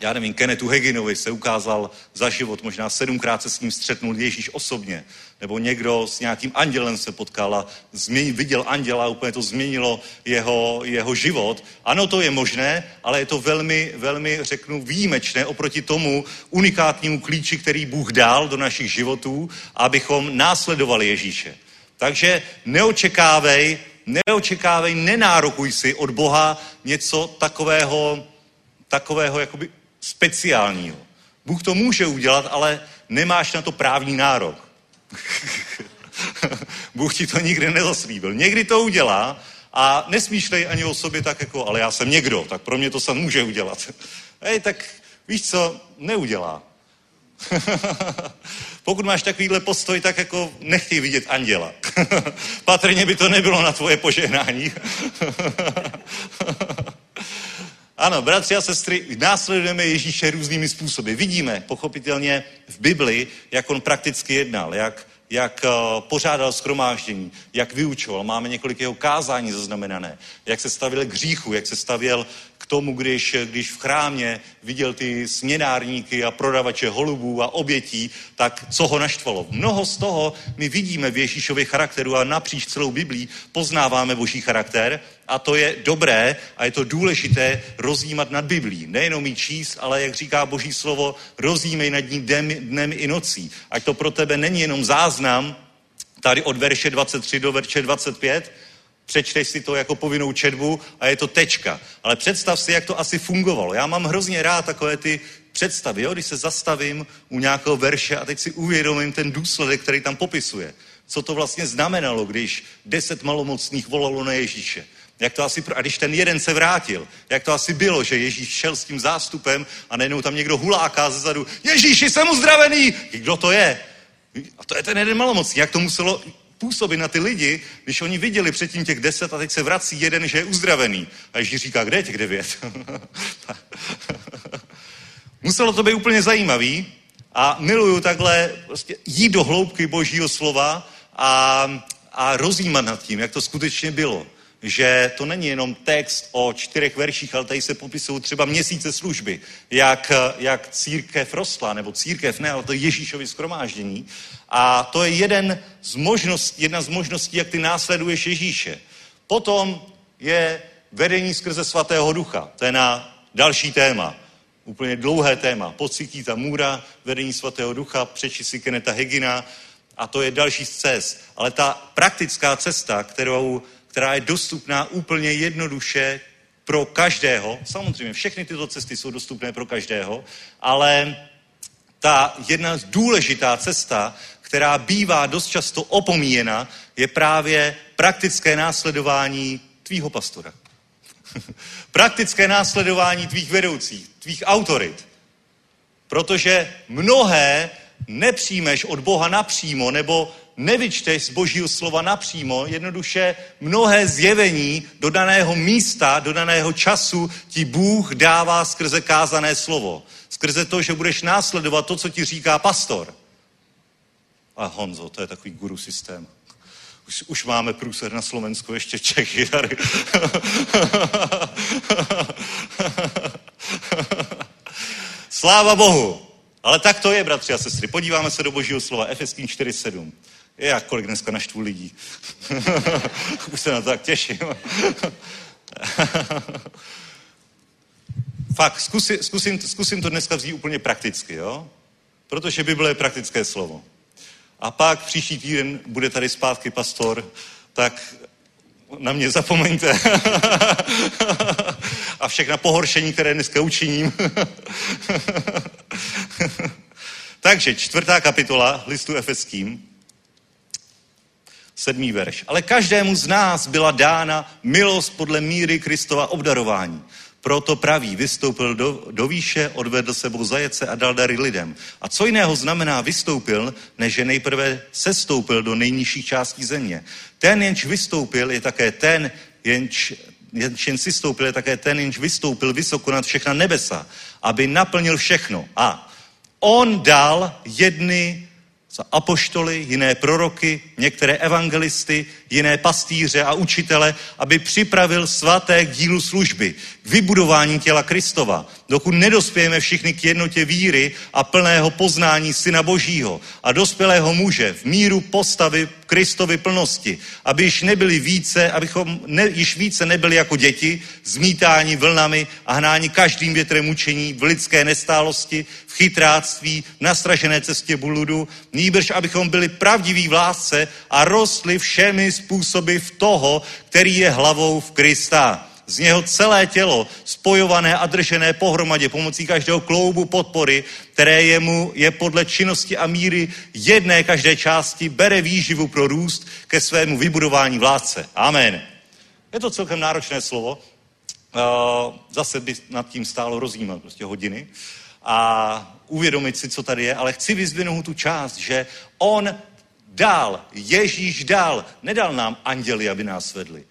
já nevím, Kennethu Heginovi se ukázal za život, možná sedmkrát se s ním střetnul Ježíš osobně, nebo někdo s nějakým andělem se potkal a změnil, viděl anděla a úplně to změnilo jeho, jeho život. Ano, to je možné, ale je to velmi, velmi, řeknu, výjimečné oproti tomu unikátnímu klíči, který Bůh dal do našich životů, abychom následovali Ježíše. Takže neočekávej, neočekávej, nenárokuj si od Boha něco takového, takového jakoby speciálního. Bůh to může udělat, ale nemáš na to právní nárok. Bůh ti to nikdy nezaslíbil. Někdy to udělá, a nesmýšlej ani o sobě tak jako, ale já jsem někdo, tak pro mě to snad může udělat. Hej, tak víš co, neudělá. Pokud máš takovýhle postoj, tak jako nechtěj vidět anděla. Patrně by to nebylo na tvoje požehnání. Ano, bratři a sestry, následujeme Ježíše různými způsoby. Vidíme pochopitelně v Bibli, jak on prakticky jednal, jak, jak eh, pořádal schromáždění, jak vyučoval. Máme několik jeho kázání zaznamenané, jak se stavěl k hříchu, jak se stavěl k tomu, když, když v chrámě viděl ty směnárníky a prodavače holubů a obětí, tak co ho naštvalo. Mnoho z toho my vidíme v Ježíšově charakteru a napříč celou Biblí poznáváme boží charakter a to je dobré a je to důležité rozjímat nad Biblí. Nejenom jí číst, ale jak říká boží slovo, rozjímej nad ní dnem, dnem i nocí. Ať to pro tebe není jenom záznam, tady od verše 23 do verše 25, přečteš si to jako povinnou četbu a je to tečka. Ale představ si, jak to asi fungovalo. Já mám hrozně rád takové ty představy, jo? když se zastavím u nějakého verše a teď si uvědomím ten důsledek, který tam popisuje. Co to vlastně znamenalo, když deset malomocných volalo na Ježíše. Jak to asi, a když ten jeden se vrátil, jak to asi bylo, že Ježíš šel s tím zástupem a najednou tam někdo huláká zezadu, Ježíši, jsem uzdravený! Kdo to je? A to je ten jeden malomocný. Jak to muselo působit na ty lidi, když oni viděli předtím těch deset a teď se vrací jeden, že je uzdravený. A Ježíš říká, kde je těch devět? Muselo to být úplně zajímavý a miluju takhle prostě jít do hloubky božího slova a, a rozjímat nad tím, jak to skutečně bylo. Že to není jenom text o čtyřech verších, ale tady se popisují třeba měsíce služby, jak, jak církev rostla, nebo církev ne, ale to je Ježíšovi skromáždění. A to je jeden z možností, jedna z možností, jak ty následuješ Ježíše. Potom je vedení skrze svatého ducha. To je na další téma. Úplně dlouhé téma. Pocití ta můra, vedení svatého ducha, přeči si Keneta Hegina a to je další z cest. Ale ta praktická cesta, kterou, která je dostupná úplně jednoduše pro každého, samozřejmě všechny tyto cesty jsou dostupné pro každého, ale ta jedna důležitá cesta, která bývá dost často opomíjena, je právě praktické následování tvýho pastora. praktické následování tvých vedoucích, tvých autorit. Protože mnohé nepřijmeš od Boha napřímo, nebo nevyčteš z božího slova napřímo, jednoduše mnohé zjevení do daného místa, do daného času ti Bůh dává skrze kázané slovo. Skrze to, že budeš následovat to, co ti říká pastor. A Honzo, to je takový guru systém. Už, už máme průser na Slovensku, ještě Čechy tady. Sláva Bohu. Ale tak to je, bratři a sestry. Podíváme se do božího slova. Efeským 4.7. Jak kolik dneska naštvu lidí. Už se na to tak těším. Fakt, zkusím, zkusím, zkusím to dneska vzít úplně prakticky, jo? Protože Bible je praktické slovo. A pak příští týden bude tady zpátky pastor, tak na mě zapomeňte. A všechna pohoršení, které dneska učiním. Takže čtvrtá kapitola listu Efeským, sedmý verš. Ale každému z nás byla dána milost podle míry Kristova obdarování. Proto praví, vystoupil do, do výše, odvedl sebou zajece a dal dary lidem. A co jiného znamená vystoupil, než že nejprve sestoupil do nejnižších částí země. Ten, jenž vystoupil, je také ten, jenž, jenž jen si stoupil, je také ten, jenž vystoupil vysoko nad všechna nebesa, aby naplnil všechno. A on dal jedny za apoštoly, jiné proroky, některé evangelisty, jiné pastýře a učitele, aby připravil svaté k dílu služby, vybudování těla Kristova, dokud nedospějeme všichni k jednotě víry a plného poznání Syna Božího a dospělého muže v míru postavy Kristovy plnosti, aby již nebyli více, abychom ne, již více nebyli jako děti, zmítáni vlnami a hnáni každým větrem učení v lidské nestálosti, v chytráctví, v nastražené cestě bludu, nýbrž abychom byli pravdiví v lásce a rostli všemi způsoby v toho, který je hlavou v Krista. Z něho celé tělo, spojované a držené pohromadě pomocí každého kloubu podpory, které jemu je podle činnosti a míry jedné každé části, bere výživu pro růst ke svému vybudování v lásce. Amen. Je to celkem náročné slovo. Uh, zase by nad tím stálo rozjímat prostě hodiny a uvědomit si, co tady je, ale chci vyzdvinout tu část, že on dal, Ježíš dal, nedal nám anděli, aby nás vedli.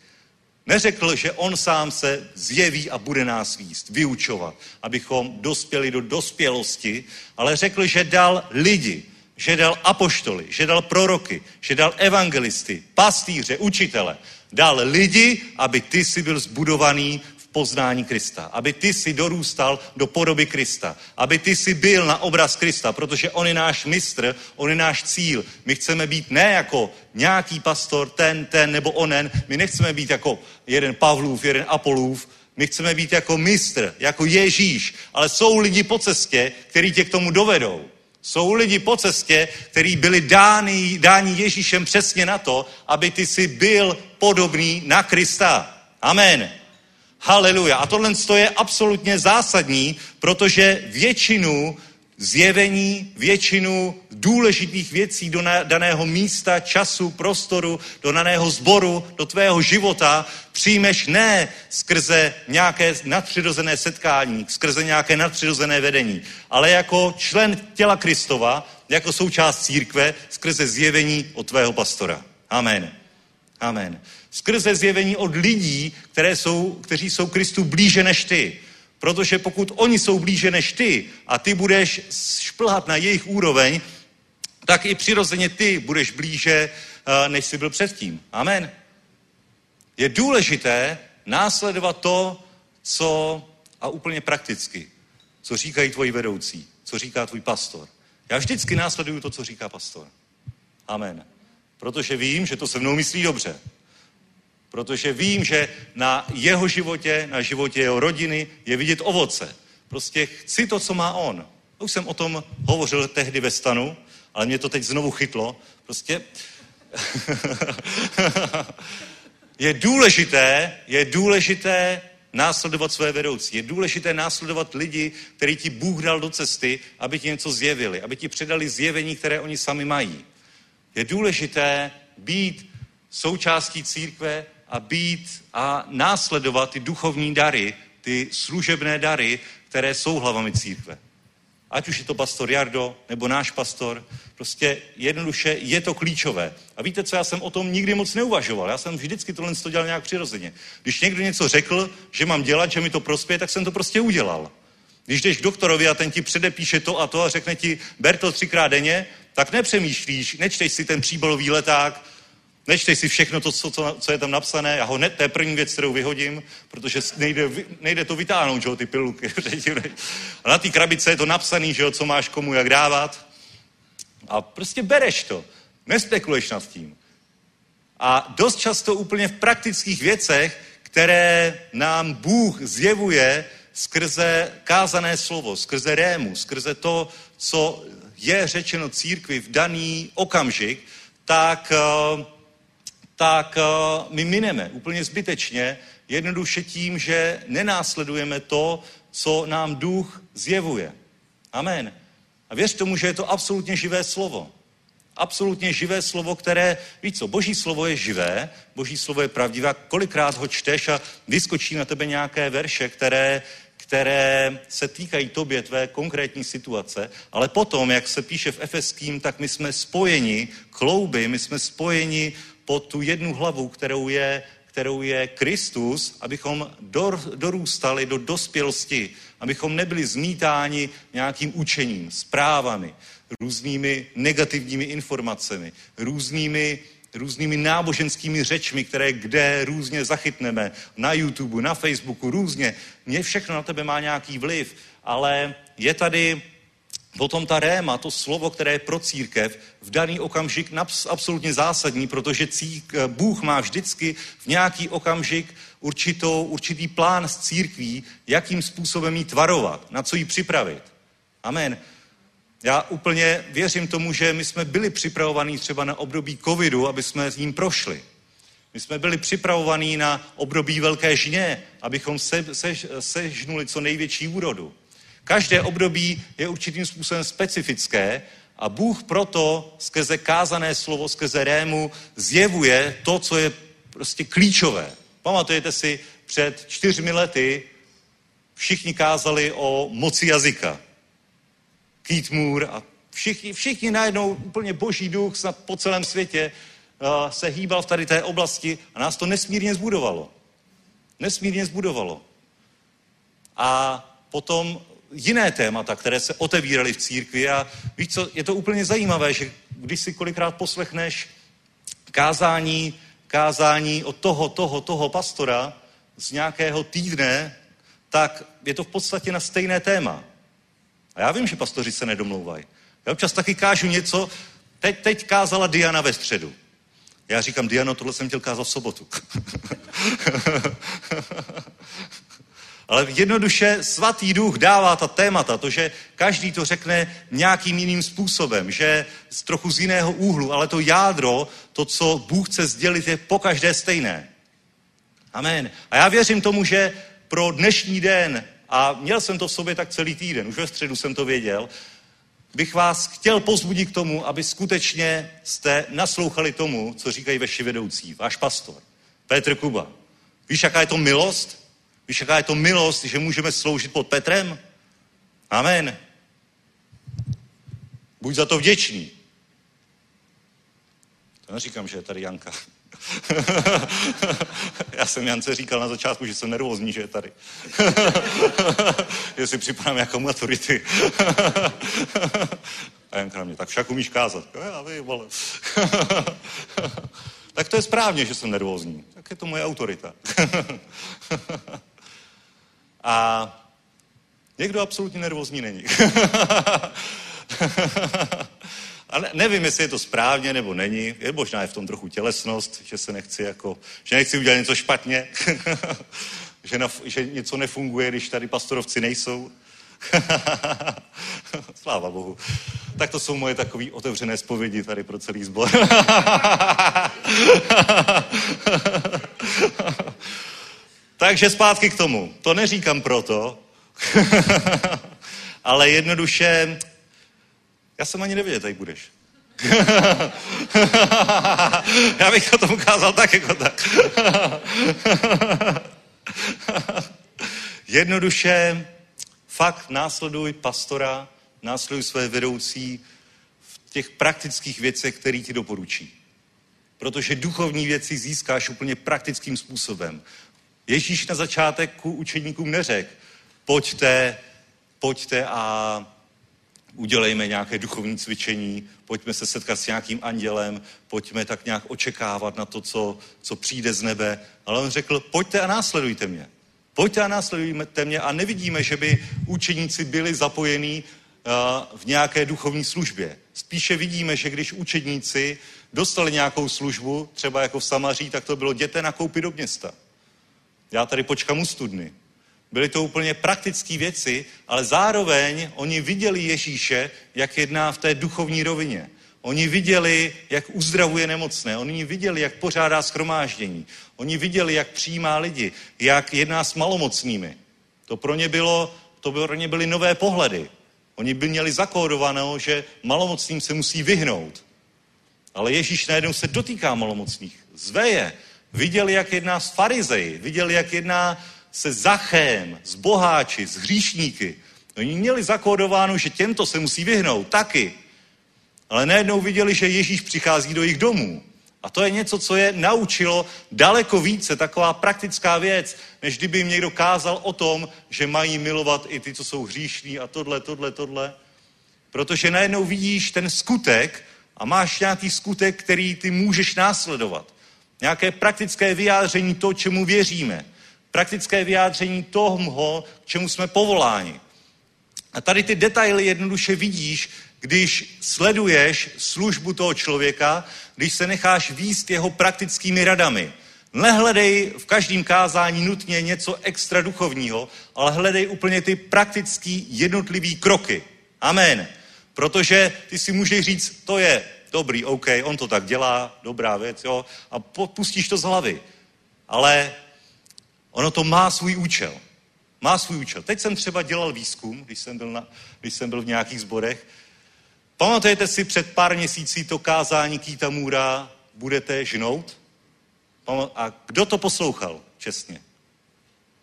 Neřekl, že on sám se zjeví a bude nás výst, vyučovat, abychom dospěli do dospělosti, ale řekl, že dal lidi, že dal apoštoly, že dal proroky, že dal evangelisty, pastýře, učitele. Dal lidi, aby ty si byl zbudovaný poznání Krista. Aby ty si dorůstal do podoby Krista. Aby ty si byl na obraz Krista, protože on je náš mistr, on je náš cíl. My chceme být ne jako nějaký pastor, ten, ten nebo onen. My nechceme být jako jeden Pavlův, jeden Apolův, my chceme být jako mistr, jako Ježíš, ale jsou lidi po cestě, který tě k tomu dovedou. Jsou lidi po cestě, kteří byli dáni, dáni Ježíšem přesně na to, aby ty si byl podobný na Krista. Amen. Haleluja. A tohle je absolutně zásadní, protože většinu zjevení, většinu důležitých věcí do daného místa, času, prostoru, do daného sboru, do tvého života přijmeš ne skrze nějaké nadpřirozené setkání, skrze nějaké nadpřirozené vedení, ale jako člen těla Kristova, jako součást církve, skrze zjevení od tvého pastora. Amen. Amen. Skrze zjevení od lidí, které jsou, kteří jsou Kristu blíže než ty. Protože pokud oni jsou blíže než ty a ty budeš šplhat na jejich úroveň, tak i přirozeně ty budeš blíže, eh, než jsi byl předtím. Amen. Je důležité následovat to, co, a úplně prakticky, co říkají tvoji vedoucí, co říká tvůj pastor. Já vždycky následuju to, co říká pastor. Amen. Protože vím, že to se mnou myslí dobře. Protože vím, že na jeho životě, na životě jeho rodiny je vidět ovoce. Prostě chci to, co má on. Už jsem o tom hovořil tehdy ve stanu, ale mě to teď znovu chytlo. Prostě je důležité, je důležité následovat své vedoucí. Je důležité následovat lidi, který ti Bůh dal do cesty, aby ti něco zjevili, aby ti předali zjevení, které oni sami mají. Je důležité být součástí církve a být a následovat ty duchovní dary, ty služebné dary, které jsou hlavami církve. Ať už je to pastor Jardo, nebo náš pastor, prostě jednoduše je to klíčové. A víte co, já jsem o tom nikdy moc neuvažoval. Já jsem vždycky tohle to dělal nějak přirozeně. Když někdo něco řekl, že mám dělat, že mi to prospěje, tak jsem to prostě udělal. Když jdeš k doktorovi a ten ti předepíše to a to a řekne ti, ber to třikrát denně, tak nepřemýšlíš, nečteš si ten příbalový leták, Nečtej si všechno to, co, co, co je tam napsané. Já ho ne, to je první věc, kterou vyhodím, protože nejde, nejde to vytáhnout, že jo, ty pilulky. A na té krabice je to napsané, že jo, co máš komu jak dávat. A prostě bereš to. Nespekuluješ nad tím. A dost často úplně v praktických věcech, které nám Bůh zjevuje skrze kázané slovo, skrze rému, skrze to, co je řečeno církvi v daný okamžik, tak uh, tak uh, my mineme úplně zbytečně, jednoduše tím, že nenásledujeme to, co nám duch zjevuje. Amen. A věř tomu, že je to absolutně živé slovo. Absolutně živé slovo, které, víš co, boží slovo je živé, boží slovo je pravdivé. Kolikrát ho čteš a vyskočí na tebe nějaké verše, které, které se týkají tobě, tvé konkrétní situace, ale potom, jak se píše v Efeským, tak my jsme spojeni klouby, my jsme spojeni pod tu jednu hlavu, kterou je, kterou je Kristus, abychom dor, dorůstali do dospělosti, abychom nebyli zmítáni nějakým učením, zprávami, různými negativními informacemi, různými různými náboženskými řečmi, které kde různě zachytneme, na YouTube, na Facebooku, různě. Mně všechno na tebe má nějaký vliv, ale je tady Potom ta réma, to slovo, které je pro církev, v daný okamžik absolutně zásadní, protože círk, Bůh má vždycky v nějaký okamžik určitou, určitý plán s církví, jakým způsobem jí tvarovat, na co jí připravit. Amen. Já úplně věřím tomu, že my jsme byli připravovaní třeba na období covidu, aby jsme s ním prošli. My jsme byli připravovaní na období velké žně, abychom se, se, sežnuli co největší úrodu. Každé období je určitým způsobem specifické a Bůh proto skrze kázané slovo, skrze rému zjevuje to, co je prostě klíčové. Pamatujete si, před čtyřmi lety všichni kázali o moci jazyka. Keith Moore a všichni, všichni najednou úplně boží duch snad po celém světě uh, se hýbal v tady té oblasti a nás to nesmírně zbudovalo. Nesmírně zbudovalo. A potom jiné témata, které se otevíraly v církvi a víš co, je to úplně zajímavé, že když si kolikrát poslechneš kázání, kázání od toho, toho, toho pastora z nějakého týdne, tak je to v podstatě na stejné téma. A já vím, že pastoři se nedomlouvají. Já občas taky kážu něco, teď, teď kázala Diana ve středu. Já říkám, Diano, tohle jsem chtěl kázat v sobotu. Ale jednoduše svatý duch dává ta témata, to, že každý to řekne nějakým jiným způsobem, že z trochu z jiného úhlu, ale to jádro, to, co Bůh chce sdělit, je po každé stejné. Amen. A já věřím tomu, že pro dnešní den, a měl jsem to v sobě tak celý týden, už ve středu jsem to věděl, bych vás chtěl pozbudit k tomu, aby skutečně jste naslouchali tomu, co říkají vaši vedoucí, váš pastor, Petr Kuba. Víš, jaká je to milost? Víš, jaká je to milost, že můžeme sloužit pod Petrem? Amen. Buď za to vděčný. To neříkám, že je tady Janka. Já jsem Jance říkal na začátku, že jsem nervózní, že je tady. že si připadám jako maturity. A Janka na mě, tak však umíš kázat. Já vole. tak to je správně, že jsem nervózní. Tak je to moje autorita. A někdo absolutně nervózní není. A ne, nevím, jestli je to správně nebo není. Je možná je v tom trochu tělesnost, že se nechci jako, že nechci udělat něco špatně, že, na, že něco nefunguje, když tady pastorovci nejsou. Sláva Bohu. Tak to jsou moje takové otevřené zpovědi tady pro celý sbor. Takže zpátky k tomu. To neříkám proto, ale jednoduše, já jsem ani nevěděl, tady budeš. já bych o tom ukázal tak jako tak. jednoduše, fakt následuj pastora, následuj své vedoucí v těch praktických věcech, které ti doporučí. Protože duchovní věci získáš úplně praktickým způsobem. Ježíš na začátku učeníkům neřekl, pojďte, pojďte a udělejme nějaké duchovní cvičení, pojďme se setkat s nějakým andělem, pojďme tak nějak očekávat na to, co, co přijde z nebe. Ale on řekl, pojďte a následujte mě. Pojďte a následujte mě a nevidíme, že by učeníci byli zapojení uh, v nějaké duchovní službě. Spíše vidíme, že když učedníci dostali nějakou službu, třeba jako v Samaří, tak to bylo jděte nakoupit do města. Já tady počkám u studny. Byly to úplně praktické věci, ale zároveň oni viděli Ježíše, jak jedná v té duchovní rovině. Oni viděli, jak uzdravuje nemocné, oni viděli, jak pořádá schromáždění, oni viděli, jak přijímá lidi, jak jedná s malomocnými. To pro ně, bylo, to pro ně byly nové pohledy. Oni by měli zakódované, že malomocným se musí vyhnout. Ale Ježíš najednou se dotýká malomocných, zve je, Viděli, jak jedná s farizeji, viděli, jak jedná se Zachem, s boháči, s hříšníky. Oni měli zakódováno, že těmto se musí vyhnout, taky. Ale najednou viděli, že Ježíš přichází do jejich domů. A to je něco, co je naučilo daleko více, taková praktická věc, než kdyby jim někdo kázal o tom, že mají milovat i ty, co jsou hříšní a tohle, tohle, tohle. Protože najednou vidíš ten skutek a máš nějaký skutek, který ty můžeš následovat. Nějaké praktické vyjádření toho, čemu věříme. Praktické vyjádření toho, k čemu jsme povoláni. A tady ty detaily jednoduše vidíš, když sleduješ službu toho člověka, když se necháš výst jeho praktickými radami. Nehledej v každém kázání nutně něco extra duchovního, ale hledej úplně ty praktický jednotlivý kroky. Amen. Protože ty si můžeš říct, to je dobrý, OK, on to tak dělá, dobrá věc, jo, a pustíš to z hlavy. Ale ono to má svůj účel. Má svůj účel. Teď jsem třeba dělal výzkum, když jsem byl, na, když jsem byl v nějakých zborech. Pamatujete si před pár měsící to kázání Kýta Můra budete žnout? A kdo to poslouchal? čestně.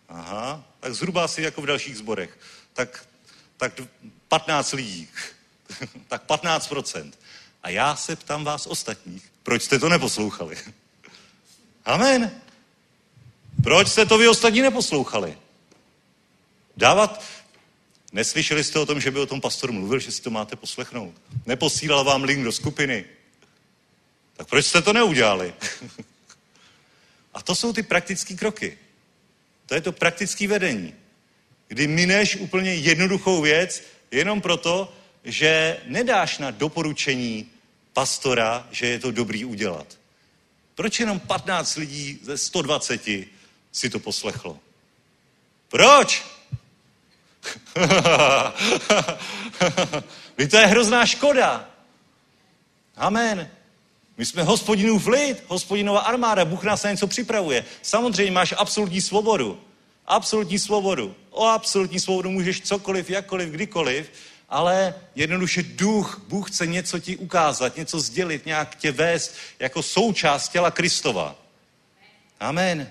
Aha, tak zhruba asi jako v dalších zborech. Tak, tak 15 lidí. tak 15%. A já se ptám vás ostatních, proč jste to neposlouchali? Amen. Proč jste to vy ostatní neposlouchali? Dávat, neslyšeli jste o tom, že by o tom pastor mluvil, že si to máte poslechnout. Neposílal vám link do skupiny. Tak proč jste to neudělali? A to jsou ty praktické kroky. To je to praktické vedení. Kdy mineš úplně jednoduchou věc jenom proto, že nedáš na doporučení pastora, že je to dobrý udělat. Proč jenom 15 lidí ze 120 si to poslechlo? Proč? Vy to je hrozná škoda. Amen. My jsme hospodinův lid, hospodinová armáda, Bůh nás na něco připravuje. Samozřejmě máš absolutní svobodu. Absolutní svobodu. O absolutní svobodu můžeš cokoliv, jakkoliv, kdykoliv, ale jednoduše duch, Bůh chce něco ti ukázat, něco sdělit, nějak tě vést jako součást těla Kristova. Amen.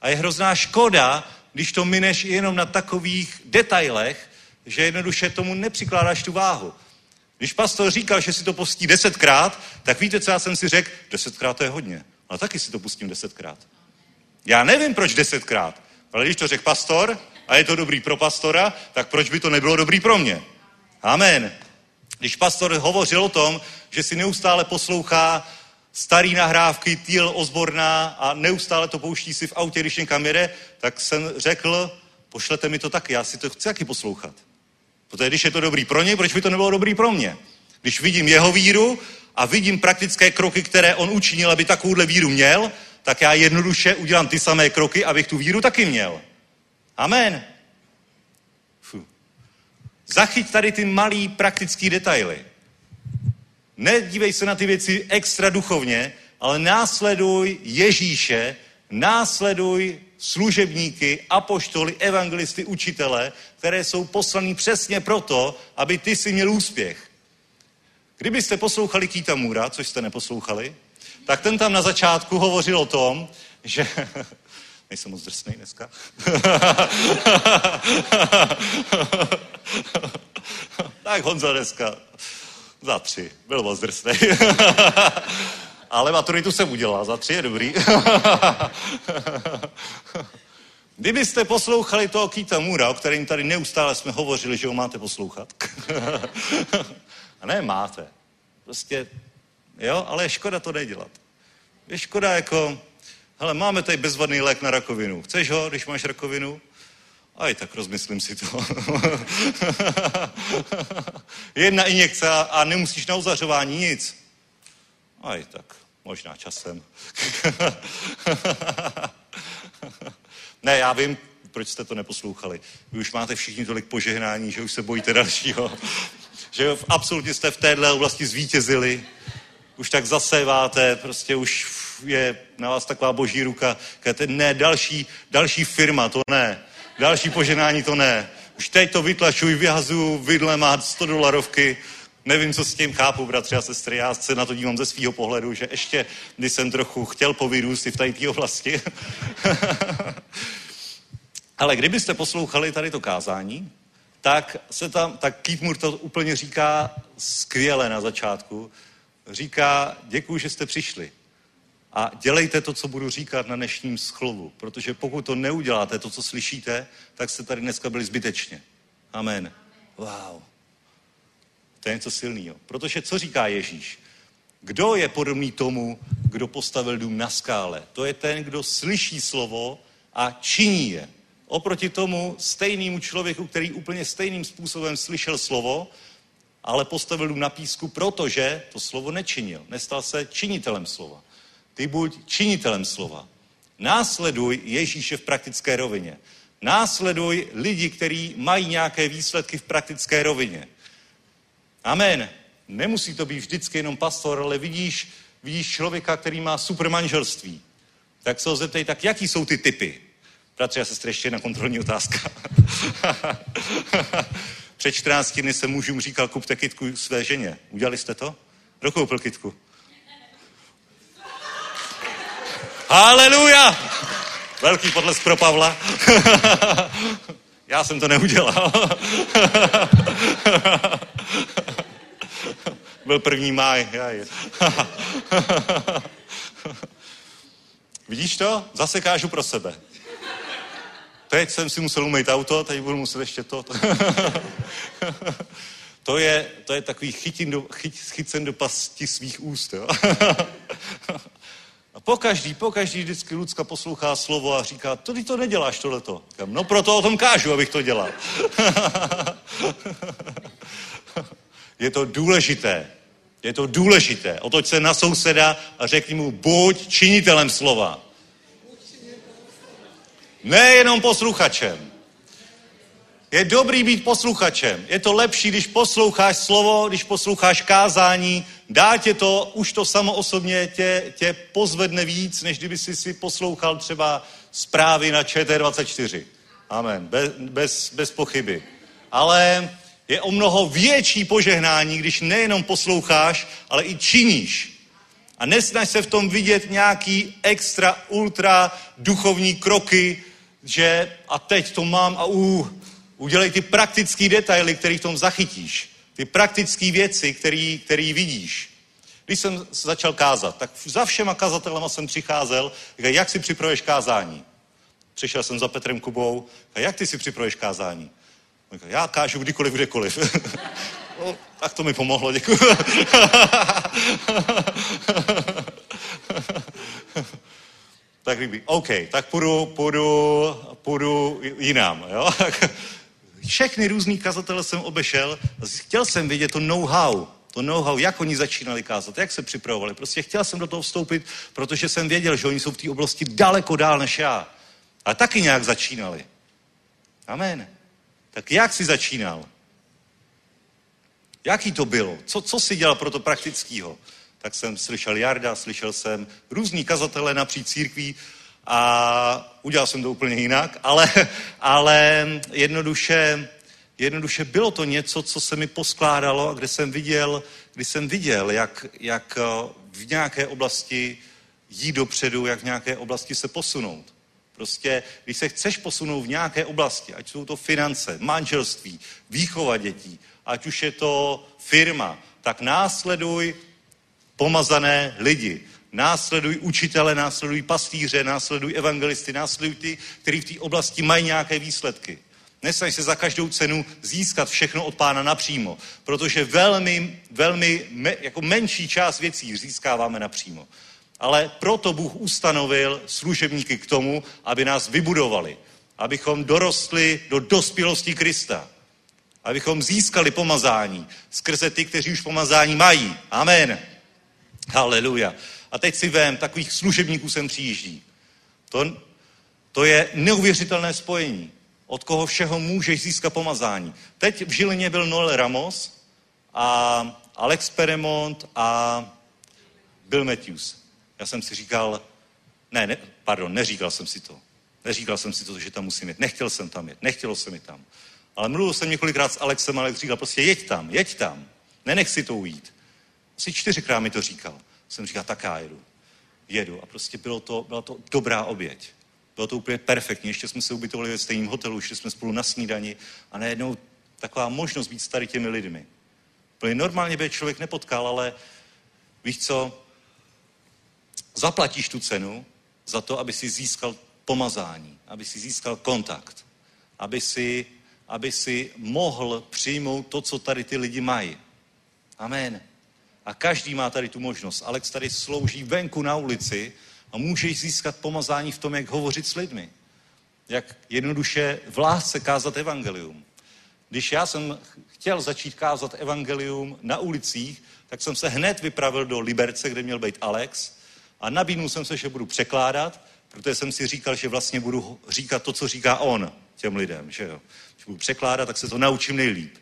A je hrozná škoda, když to mineš jenom na takových detailech, že jednoduše tomu nepřikládáš tu váhu. Když pastor říkal, že si to pustí desetkrát, tak víte, co já jsem si řekl? Desetkrát to je hodně. Ale taky si to pustím desetkrát. Já nevím, proč desetkrát. Ale když to řekl pastor a je to dobrý pro pastora, tak proč by to nebylo dobrý pro mě? Amen. Když pastor hovořil o tom, že si neustále poslouchá starý nahrávky, týl ozborná a neustále to pouští si v autě, když někam jede, tak jsem řekl, pošlete mi to taky, já si to chci taky poslouchat. Protože když je to dobrý pro ně, proč by to nebylo dobrý pro mě? Když vidím jeho víru a vidím praktické kroky, které on učinil, aby takovouhle víru měl, tak já jednoduše udělám ty samé kroky, abych tu víru taky měl. Amen. Zachyť tady ty malý praktický detaily. Nedívej se na ty věci extra duchovně, ale následuj Ježíše, následuj služebníky, apoštoly, evangelisty, učitele, které jsou poslaní přesně proto, aby ty si měl úspěch. Kdybyste poslouchali Kýta Můra, což jste neposlouchali, tak ten tam na začátku hovořil o tom, že... Nejsem moc drsnej dneska. tak Honza dneska za tři. Byl moc drsnej. Ale maturitu jsem udělal, za tři je dobrý. Kdybyste poslouchali toho Kýta Mura, o kterým tady neustále jsme hovořili, že ho máte poslouchat. A ne, máte. Prostě, jo, ale je škoda to nedělat. Je škoda jako, hele, máme tady bezvadný lék na rakovinu. Chceš ho, když máš rakovinu? Aj tak rozmyslím si to. Jedna injekce a nemusíš na uzařování nic. Aj tak, možná časem. ne, já vím, proč jste to neposlouchali. Vy už máte všichni tolik požehnání, že už se bojíte dalšího. že absolutně jste v téhle oblasti zvítězili. Už tak zaséváte, prostě už je na vás taková boží ruka. Kajete, ne, další, další firma, to ne. Další poženání, to ne. Už teď to vytlačuji, vyhazuju vidle, má 100 dolarovky, Nevím, co s tím chápu, bratři a sestry. Já se na to dívám ze svého pohledu, že ještě, když jsem trochu chtěl povyrůst i v té oblasti. Ale kdybyste poslouchali tady to kázání, tak se tam, tak Keith Moore to úplně říká skvěle na začátku. Říká, děkuji, že jste přišli. A dělejte to, co budu říkat na dnešním schlovu, protože pokud to neuděláte, to, co slyšíte, tak jste tady dneska byli zbytečně. Amen. Wow. To je něco silného. Protože co říká Ježíš? Kdo je podobný tomu, kdo postavil dům na skále? To je ten, kdo slyší slovo a činí je. Oproti tomu stejnému člověku, který úplně stejným způsobem slyšel slovo, ale postavil dům na písku, protože to slovo nečinil. Nestal se činitelem slova. Ty buď činitelem slova. Následuj Ježíše v praktické rovině. Následuj lidi, kteří mají nějaké výsledky v praktické rovině. Amen. Nemusí to být vždycky jenom pastor, ale vidíš, vidíš člověka, který má super manželství. Tak se ho zeptej, tak jaký jsou ty typy? Bratři a sestry, ještě jedna kontrolní otázka. Před 14 dny jsem mužům říkal, kupte kitku své ženě. Udělali jste to? Kdo koupil Haleluja! Velký potlesk pro Pavla. Já jsem to neudělal. Byl první máj. Vidíš to? Zase kážu pro sebe. Teď jsem si musel umýt auto, teď budu muset ještě to. to, je, to je takový chytin do, chyt, chycen do pasti svých úst. Jo? A po každý, po každý vždycky Lucka poslouchá slovo a říká, to ty to neděláš tohleto. Říkám, no proto o tom kážu, abych to dělal. je to důležité. Je to důležité. Otoč se na souseda a řekni mu, buď činitelem slova. Nejenom posluchačem. Je dobrý být posluchačem. Je to lepší, když posloucháš slovo, když posloucháš kázání. Dá tě to, už to samo osobně tě, tě pozvedne víc, než kdyby si si poslouchal třeba zprávy na ČT24. Amen. Bez, bez, bez pochyby. Ale je o mnoho větší požehnání, když nejenom posloucháš, ale i činíš. A nesnaž se v tom vidět nějaký extra, ultra duchovní kroky, že a teď to mám a uh, udělej ty praktické detaily, které v tom zachytíš. Ty praktické věci, které vidíš. Když jsem začal kázat, tak za všema kazatelema jsem přicházel, jak si připravuješ kázání? Přišel jsem za Petrem Kubou, a jak ty si připravuješ kázání? Já kážu kdykoliv, kdekoliv. no, tak to mi pomohlo, děkuji. tak líbí. OK, tak půjdu, půjdu, půjdu jinam. Jo? Všechny různý kazatele jsem obešel a chtěl jsem vědět to know-how, to know-how, jak oni začínali kázat, jak se připravovali. Prostě chtěl jsem do toho vstoupit, protože jsem věděl, že oni jsou v té oblasti daleko dál než já. A taky nějak začínali. Amen. Tak jak jsi začínal? Jaký to bylo? Co, co jsi dělal pro to praktického? Tak jsem slyšel Jarda, slyšel jsem různý kazatele napříč církví a udělal jsem to úplně jinak, ale, ale jednoduše, jednoduše bylo to něco, co se mi poskládalo a kde jsem viděl, kdy jsem viděl, jak, jak v nějaké oblasti jít dopředu, jak v nějaké oblasti se posunout. Prostě, když se chceš posunout v nějaké oblasti, ať jsou to finance, manželství, výchova dětí, ať už je to firma, tak následuj pomazané lidi. Následuj učitele, následuj pastýře, následuj evangelisty, následuj ty, kteří v té oblasti mají nějaké výsledky. Nesnaž se za každou cenu získat všechno od pána napřímo, protože velmi, velmi me, jako menší část věcí získáváme napřímo. Ale proto Bůh ustanovil služebníky k tomu, aby nás vybudovali, abychom dorostli do dospělosti Krista, abychom získali pomazání skrze ty, kteří už pomazání mají. Amen. Haleluja. A teď si vem, takových služebníků sem přijíždí. To, to je neuvěřitelné spojení. Od koho všeho můžeš získat pomazání. Teď v Žilině byl Noel Ramos a Alex Peremont a Bill Matthews. Já jsem si říkal, ne, ne, pardon, neříkal jsem si to. Neříkal jsem si to, že tam musím jít. Nechtěl jsem tam jet, nechtělo se mi tam. Ale mluvil jsem několikrát s Alexem, Alex říkal, prostě jeď tam, jeď tam. Nenech si to ujít. Asi čtyřikrát mi to říkal. Jsem říkal, tak já jedu. Jedu. A prostě bylo to, byla to dobrá oběť. Bylo to úplně perfektní. Ještě jsme se ubytovali ve stejném hotelu, šli jsme spolu na snídani a najednou taková možnost být s tady těmi lidmi. Protože normálně by člověk nepotkal, ale víš co, zaplatíš tu cenu za to, aby si získal pomazání, aby si získal kontakt, aby si, aby si mohl přijmout to, co tady ty lidi mají. Amen. A každý má tady tu možnost. Alex tady slouží venku na ulici a můžeš získat pomazání v tom, jak hovořit s lidmi. Jak jednoduše v lásce kázat evangelium. Když já jsem chtěl začít kázat evangelium na ulicích, tak jsem se hned vypravil do Liberce, kde měl být Alex a nabídnul jsem se, že budu překládat, protože jsem si říkal, že vlastně budu říkat to, co říká on těm lidem, že jo. Když budu překládat, tak se to naučím nejlíp.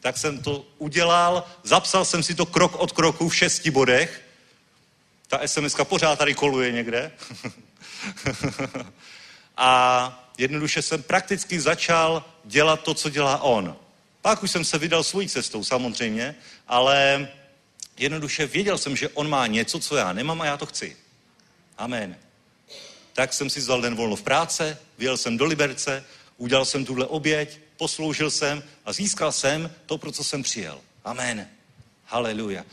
Tak jsem to udělal, zapsal jsem si to krok od kroku v šesti bodech. Ta sms pořád tady koluje někde. a jednoduše jsem prakticky začal dělat to, co dělá on. Pak už jsem se vydal svojí cestou samozřejmě, ale jednoduše věděl jsem, že on má něco, co já nemám a já to chci. Amen. tak jsem si vzal den volno v práce, vyjel jsem do Liberce, udělal jsem tuhle oběť, posloužil jsem a získal jsem to, pro co jsem přijel. Amen. Haleluja.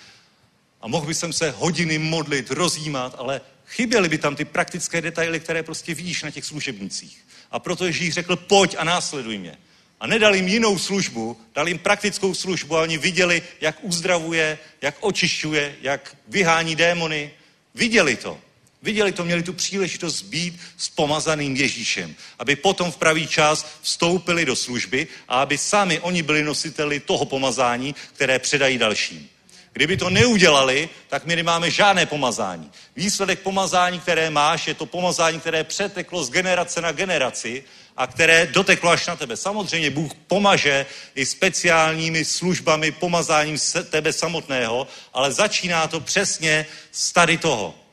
A mohl bych se hodiny modlit, rozjímat, ale chyběly by tam ty praktické detaily, které prostě vidíš na těch služebnicích. A proto Ježíš řekl, pojď a následuj mě. A nedal jim jinou službu, dal jim praktickou službu a oni viděli, jak uzdravuje, jak očišťuje, jak vyhání démony. Viděli to. Viděli to, měli tu příležitost být s pomazaným Ježíšem, aby potom v pravý čas vstoupili do služby a aby sami oni byli nositeli toho pomazání, které předají dalším. Kdyby to neudělali, tak my nemáme žádné pomazání. Výsledek pomazání, které máš, je to pomazání, které přeteklo z generace na generaci a které doteklo až na tebe. Samozřejmě Bůh pomaže i speciálními službami, pomazáním tebe samotného, ale začíná to přesně z tady toho.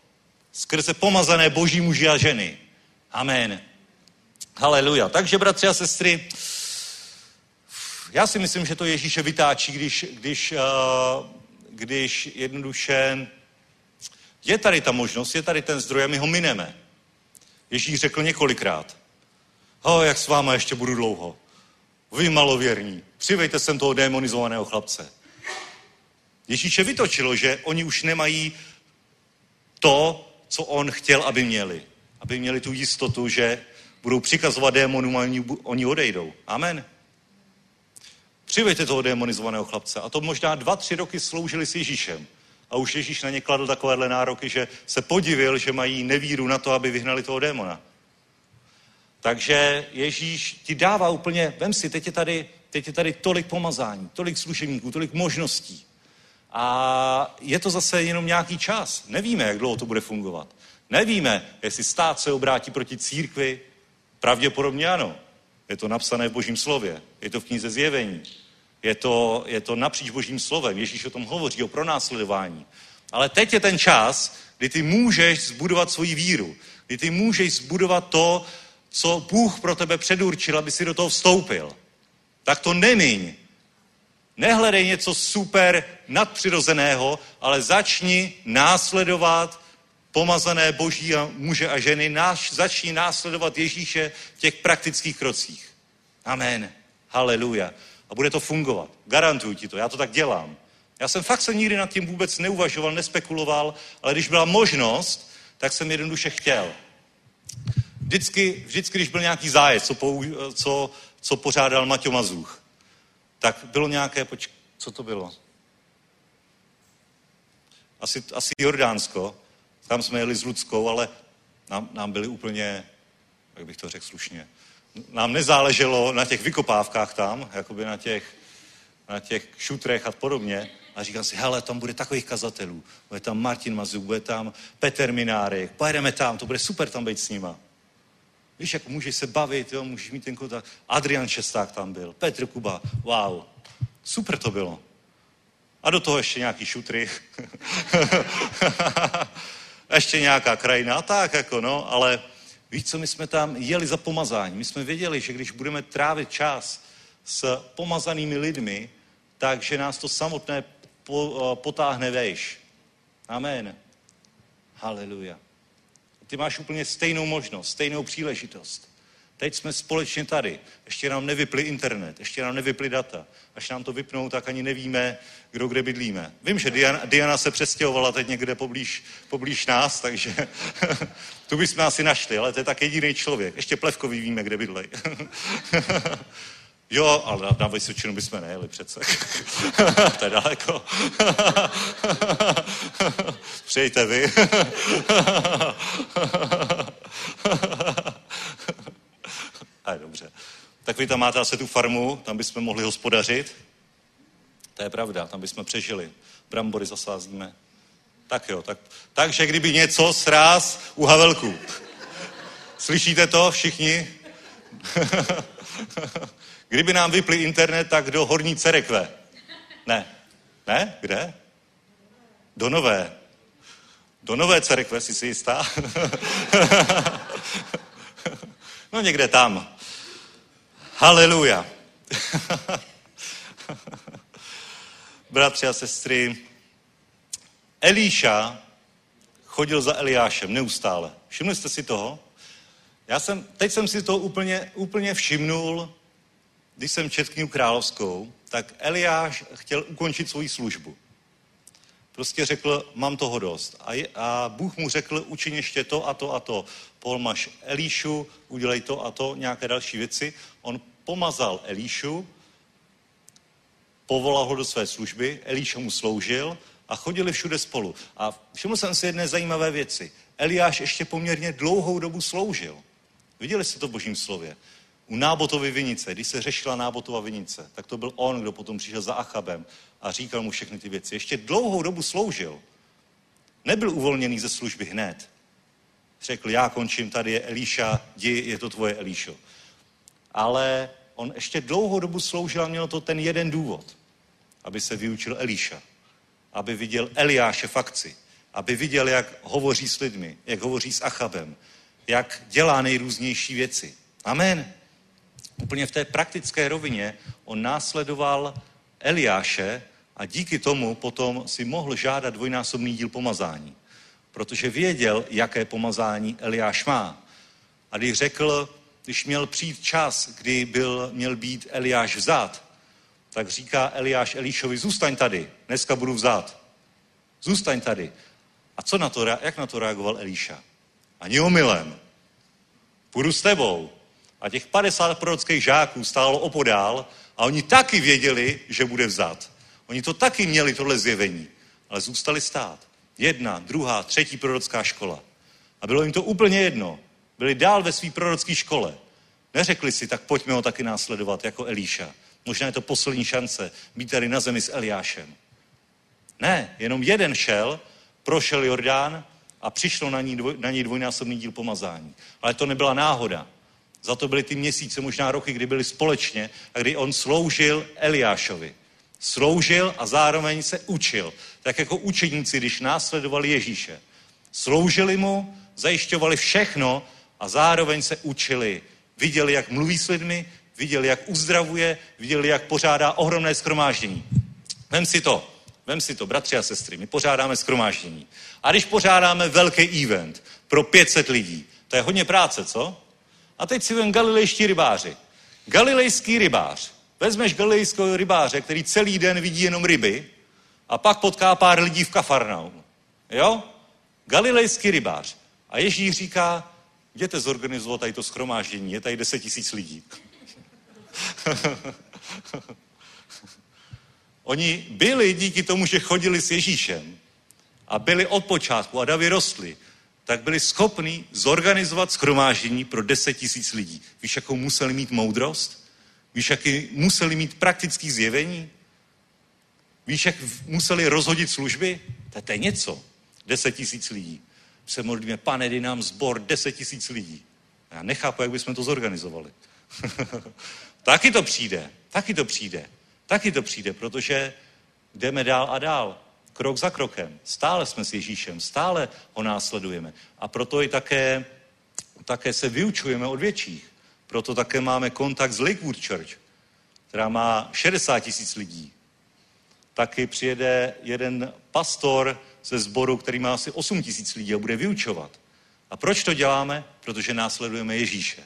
Skrze pomazané boží muži a ženy. Amen. Haleluja. Takže, bratři a sestry, já si myslím, že to Ježíše vytáčí, když, když, uh, když jednoduše je tady ta možnost, je tady ten zdroj a my ho mineme. Ježíš řekl několikrát. Ho, jak s váma ještě budu dlouho. Vy malověrní, přivejte sem toho demonizovaného chlapce. Ježíše vytočilo, že oni už nemají to, co on chtěl, aby měli. Aby měli tu jistotu, že budou přikazovat démonům a oni, odejdou. Amen. Přivejte toho demonizovaného chlapce. A to možná dva, tři roky sloužili s Ježíšem. A už Ježíš na ně kladl takovéhle nároky, že se podivil, že mají nevíru na to, aby vyhnali toho démona. Takže Ježíš ti dává úplně, vem si, teď je tady, teď je tady tolik pomazání, tolik služebníků, tolik možností. A je to zase jenom nějaký čas. Nevíme, jak dlouho to bude fungovat. Nevíme, jestli stát se obrátí proti církvi. Pravděpodobně ano. Je to napsané v Božím slově. Je to v knize Zjevení. Je to, je to napříč Božím slovem. Ježíš o tom hovoří, o pronásledování. Ale teď je ten čas, kdy ty můžeš zbudovat svoji víru. Kdy ty můžeš zbudovat to, co Bůh pro tebe předurčil, aby si do toho vstoupil. Tak to nemiň. Nehledej něco super nadpřirozeného, ale začni následovat pomazané boží a muže a ženy, náš, začni následovat Ježíše v těch praktických krocích. Amen. Haleluja. A bude to fungovat. Garantuju ti to. Já to tak dělám. Já jsem fakt se nikdy nad tím vůbec neuvažoval, nespekuloval, ale když byla možnost, tak jsem jednoduše chtěl. Vždycky, vždycky když byl nějaký zájezd, co, pou, co, co pořádal Maťo Mazuch, tak bylo nějaké, poč- co to bylo? Asi, asi Jordánsko, tam jsme jeli s Ludskou, ale nám, nám byli úplně, jak bych to řekl slušně, nám nezáleželo na těch vykopávkách tam, jakoby na těch, na těch šutrech a podobně. A říkám si, hele, tam bude takových kazatelů. Bude tam Martin Mazuk, bude tam Petr Minárek, pojedeme tam, to bude super tam být s nima. Víš, jak můžeš se bavit, jo, můžeš mít ten kontakt. Adrian Šesták tam byl, Petr Kuba, wow. Super to bylo. A do toho ještě nějaký šutry. ještě nějaká krajina, tak jako no, ale víš co, my jsme tam jeli za pomazání. My jsme věděli, že když budeme trávit čas s pomazanými lidmi, takže nás to samotné potáhne vejš. Amen. Haleluja. Ty máš úplně stejnou možnost, stejnou příležitost. Teď jsme společně tady. Ještě nám nevypli internet, ještě nám nevypli data. Až nám to vypnou, tak ani nevíme, kdo kde bydlíme. Vím, že Diana, Diana se přestěhovala teď někde poblíž, poblíž nás, takže tu bychom asi našli, ale to je tak jediný člověk. Ještě Plevkový víme, kde bydlej. Jo, ale na, na Vysočinu bychom nejeli přece. to je daleko. Přejte vy. A je dobře. Tak vy tam máte asi tu farmu, tam bychom mohli hospodařit. To je pravda, tam bychom přežili. Brambory zasázíme. Tak jo, tak, takže kdyby něco sráz u Havelku. Slyšíte to všichni? Kdyby nám vypli internet, tak do Horní Cerekve. Ne. Ne? Kde? Do Nové. Do Nové Cerekve, jsi si jistá? no někde tam. Haleluja. Bratři a sestry, Elíša chodil za Eliášem neustále. Všimli jste si toho? Já jsem, teď jsem si to úplně, úplně všimnul, když jsem četl knihu královskou, tak Eliáš chtěl ukončit svoji službu. Prostě řekl, mám toho dost. A, je, a Bůh mu řekl, učin ještě to a to a to. Polmaš Elíšu, udělej to a to, nějaké další věci. On pomazal Elíšu, povolal ho do své služby, Elíša mu sloužil a chodili všude spolu. A všiml jsem si jedné zajímavé věci. Eliáš ještě poměrně dlouhou dobu sloužil. Viděli jste to v božím slově? U Nábotovy vinice, když se řešila Nábotova vinice, tak to byl on, kdo potom přišel za Achabem a říkal mu všechny ty věci. Ještě dlouhou dobu sloužil. Nebyl uvolněný ze služby hned. Řekl, já končím, tady je Elíša, jdi, je to tvoje Elíšo. Ale on ještě dlouhou dobu sloužil a měl to ten jeden důvod, aby se vyučil Elíša, aby viděl Eliáše v akci, aby viděl, jak hovoří s lidmi, jak hovoří s Achabem, jak dělá nejrůznější věci. Amen. Úplně v té praktické rovině on následoval Eliáše a díky tomu potom si mohl žádat dvojnásobný díl pomazání. Protože věděl, jaké pomazání Eliáš má. A když řekl, když měl přijít čas, kdy byl, měl být Eliáš vzat, tak říká Eliáš Elíšovi, zůstaň tady, dneska budu vzat. Zůstaň tady. A co na to, jak na to reagoval Elíša? Ani omylem. Půjdu s tebou. A těch 50 prorockých žáků stálo opodál a oni taky věděli, že bude vzat. Oni to taky měli, tohle zjevení, ale zůstali stát. Jedna, druhá, třetí prorocká škola. A bylo jim to úplně jedno. Byli dál ve své prorocké škole. Neřekli si, tak pojďme ho taky následovat jako Elíša. Možná je to poslední šance být tady na zemi s Eliášem. Ne, jenom jeden šel, prošel Jordán a přišlo na, ní dvoj, na něj dvojnásobný díl pomazání. Ale to nebyla náhoda. Za to byly ty měsíce, možná roky, kdy byli společně a kdy on sloužil Eliášovi. Sloužil a zároveň se učil. Tak jako učeníci, když následovali Ježíše. Sloužili mu, zajišťovali všechno a zároveň se učili. Viděli, jak mluví s lidmi, viděli, jak uzdravuje, viděli, jak pořádá ohromné schromáždění. Vem si to, vem si to, bratři a sestry, my pořádáme schromáždění. A když pořádáme velký event pro 500 lidí, to je hodně práce, co? A teď si vem galilejští rybáři. Galilejský rybář. Vezmeš galilejského rybáře, který celý den vidí jenom ryby a pak potká pár lidí v Kafarnaum. Jo? Galilejský rybář. A Ježíš říká, jděte zorganizovat tady to schromáždění, je tady 10 tisíc lidí. Oni byli díky tomu, že chodili s Ježíšem a byli od počátku a davy rostly, tak byli schopni zorganizovat schromáždění pro 10 tisíc lidí. Víš, jakou museli mít moudrost? Víš, jaký museli mít praktický zjevení? Víš, jak museli rozhodit služby? To, to je něco. 10 tisíc lidí. Se modlíme, pane, dej nám zbor 10 tisíc lidí. Já nechápu, jak bychom to zorganizovali. taky to přijde, taky to přijde, taky to přijde, protože jdeme dál a dál krok za krokem. Stále jsme s Ježíšem, stále ho následujeme. A proto i také, také se vyučujeme od větších. Proto také máme kontakt s Lakewood Church, která má 60 tisíc lidí. Taky přijede jeden pastor ze sboru, který má asi 8 tisíc lidí a bude vyučovat. A proč to děláme? Protože následujeme Ježíše.